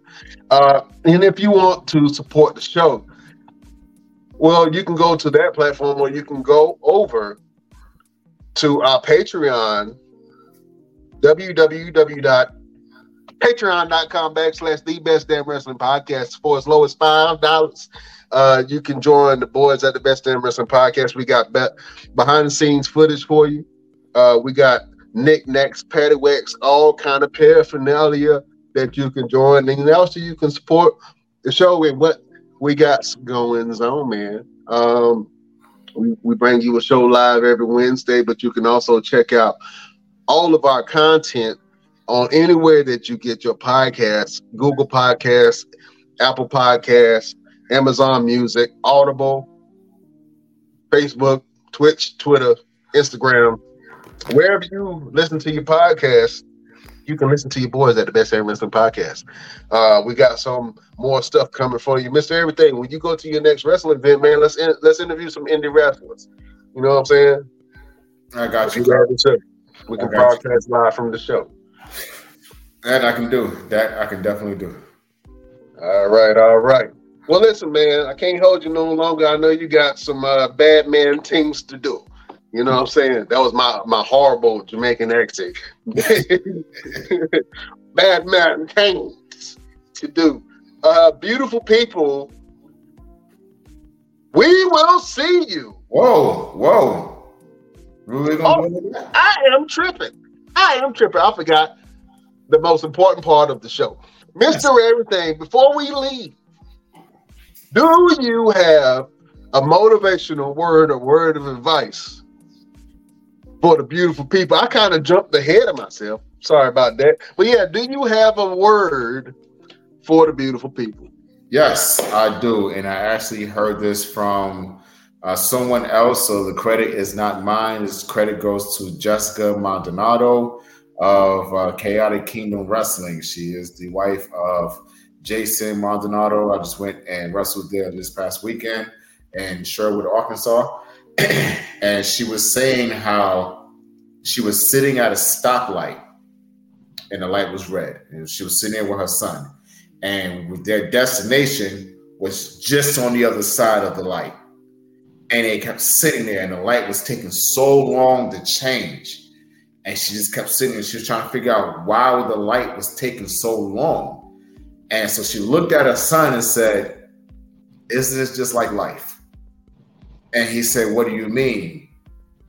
Uh, and if you want to support the show, well, you can go to that platform or you can go over to our Patreon, www.patreon.com backslash the best damn wrestling podcast for as low as five dollars. Uh, you can join the boys at the best damn wrestling podcast. We got be- behind the scenes footage for you. Uh, we got knickknacks, paddywhacks, all kind of paraphernalia that you can join. And also you can support the show with what we got going on, man. Um, we, we bring you a show live every Wednesday, but you can also check out all of our content on anywhere that you get your podcasts, Google Podcasts, Apple Podcasts, Amazon Music, Audible, Facebook, Twitch, Twitter, Instagram, wherever you listen to your podcast, you can listen to your boys at the Best Damn Wrestling Podcast. Uh, we got some more stuff coming for you, Mister Everything. When you go to your next wrestling event, man, let's in, let's interview some indie wrestlers. You know what I'm saying? I got you. We can broadcast live from the show. That I can do. That I can definitely do. All right, all right. Well, listen, man, I can't hold you no longer. I know you got some uh, bad man things to do. You know what I'm saying? That was my my horrible Jamaican accent. Bad man things to do. Uh, beautiful people, we will see you. Whoa, whoa. Really oh, I am tripping. I am tripping. I forgot the most important part of the show. Mr. Everything, before we leave, do you have a motivational word or word of advice for the beautiful people. I kind of jumped ahead of myself. Sorry about that. But yeah, do you have a word for the beautiful people? Yes, I do. And I actually heard this from uh, someone else. So the credit is not mine. This credit goes to Jessica Maldonado of uh, Chaotic Kingdom Wrestling. She is the wife of Jason Maldonado. I just went and wrestled there this past weekend in Sherwood, Arkansas. and she was saying how she was sitting at a stoplight and the light was red. And she was sitting there with her son. And their destination was just on the other side of the light. And they kept sitting there, and the light was taking so long to change. And she just kept sitting and She was trying to figure out why the light was taking so long. And so she looked at her son and said, Isn't this just like life? And he said, What do you mean?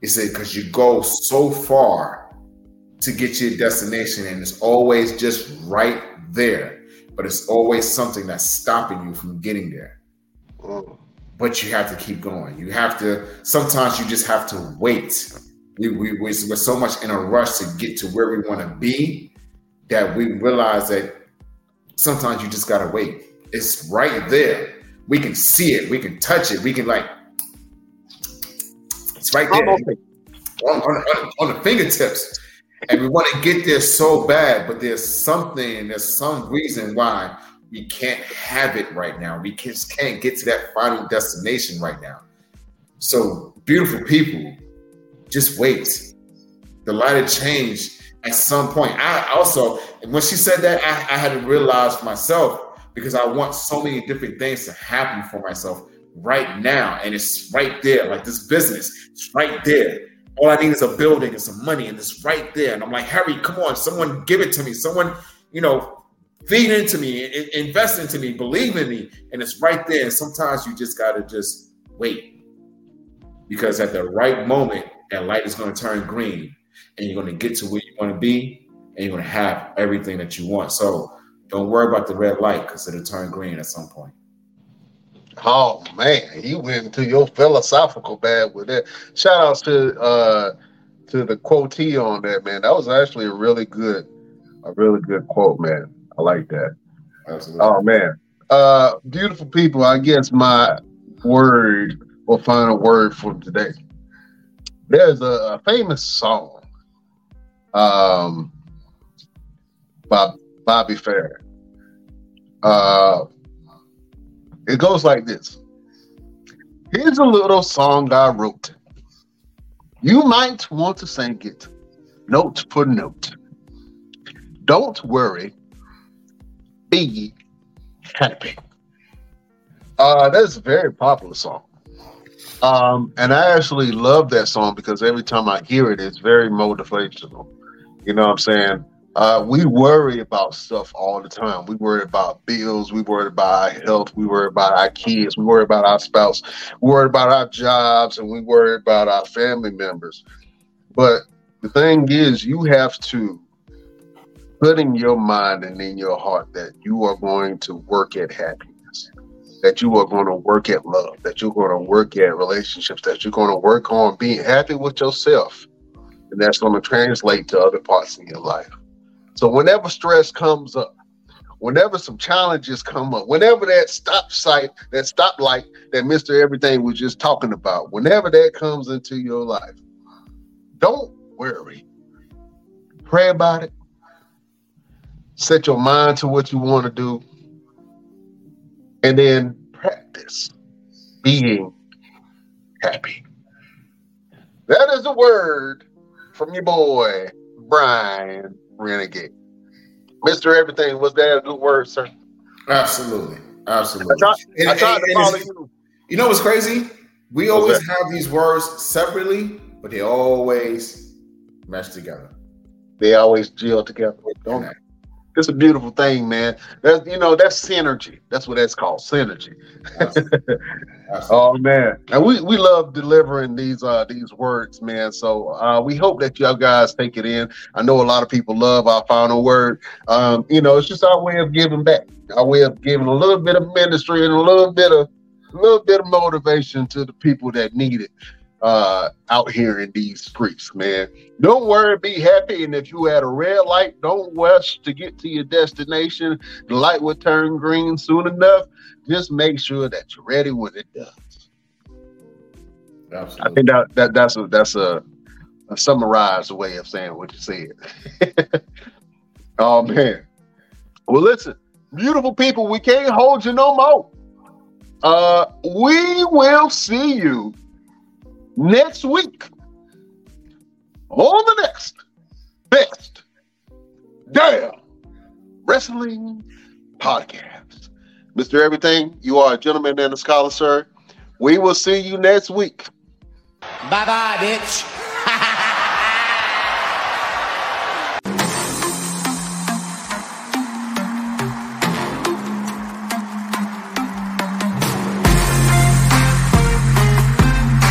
He said, Because you go so far to get your destination, and it's always just right there, but it's always something that's stopping you from getting there. Mm. But you have to keep going. You have to, sometimes you just have to wait. We, we, we're so much in a rush to get to where we want to be that we realize that sometimes you just got to wait. It's right there. We can see it, we can touch it, we can like it's right there on, on, on, the fingertips. And we want to get there so bad, but there's something, there's some reason why we can't have it right now. We just can't get to that final destination right now. So, beautiful people, just wait. The light of change at some point. I also, when she said that, I, I had to realize myself because I want so many different things to happen for myself right now, and it's right there. Like this business, it's right there. All I need is a building and some money, and it's right there. And I'm like, Harry, come on, someone give it to me. Someone, you know, feed into me, invest into me, believe in me, and it's right there. And sometimes you just gotta just wait, because at the right moment, that light is going to turn green, and you're to get to where you want to be, and you're to have everything that you want. So don't worry about the red light because it'll turn green at some point. Oh man, you went into your philosophical bag with that. Shout outs to uh to the quotee on that, man. That was actually a really good, a really good quote, man. I like that. Absolutely. Oh man. Uh beautiful people, I guess my word or final word for today. There's a, a famous song um by Bobby Fair. Uh it goes like this. Here's a little song I wrote. You might want to sing it note for note. Don't worry, be happy. Uh, that's a very popular song. Um, and I actually love that song because every time I hear it, it's very motivational. You know what I'm saying? Uh, we worry about stuff all the time. We worry about bills. We worry about our health. We worry about our kids. We worry about our spouse. We worry about our jobs, and we worry about our family members. But the thing is, you have to put in your mind and in your heart that you are going to work at happiness, that you are going to work at love, that you're going to work at relationships, that you're going to work on being happy with yourself. And that's going to translate to other parts in your life. So whenever stress comes up, whenever some challenges come up, whenever that stop sight, that stop light that Mr. Everything was just talking about, whenever that comes into your life, don't worry. Pray about it. Set your mind to what you want to do. And then practice being happy. That is a word from your boy, Brian renegade. Mr. Everything, was that a good word, sir? Absolutely. Absolutely. I tried, and, I tried and, to follow you. You know what's crazy? We always have these words separately, but they always mesh together. They always gel together, don't it's a beautiful thing, man. That's you know that's synergy. That's what that's called, synergy. Absolutely. Absolutely. oh man, and we we love delivering these uh these words, man. So uh, we hope that y'all guys take it in. I know a lot of people love our final word. Um, you know, it's just our way of giving back, our way of giving a little bit of ministry and a little bit of a little bit of motivation to the people that need it uh, out here in these streets, man. Don't worry, be happy. And if you had a red light, don't rush to get to your destination. The light will turn green soon enough. Just make sure that you're ready when it does. Absolutely. I think that, that that's a that's a, a summarized way of saying what you said. oh man. Well, listen, beautiful people, we can't hold you no more. Uh, we will see you next week on the next best damn wrestling podcast. Mr. Everything, you are a gentleman and a scholar, sir. We will see you next week. Bye bye, bitch.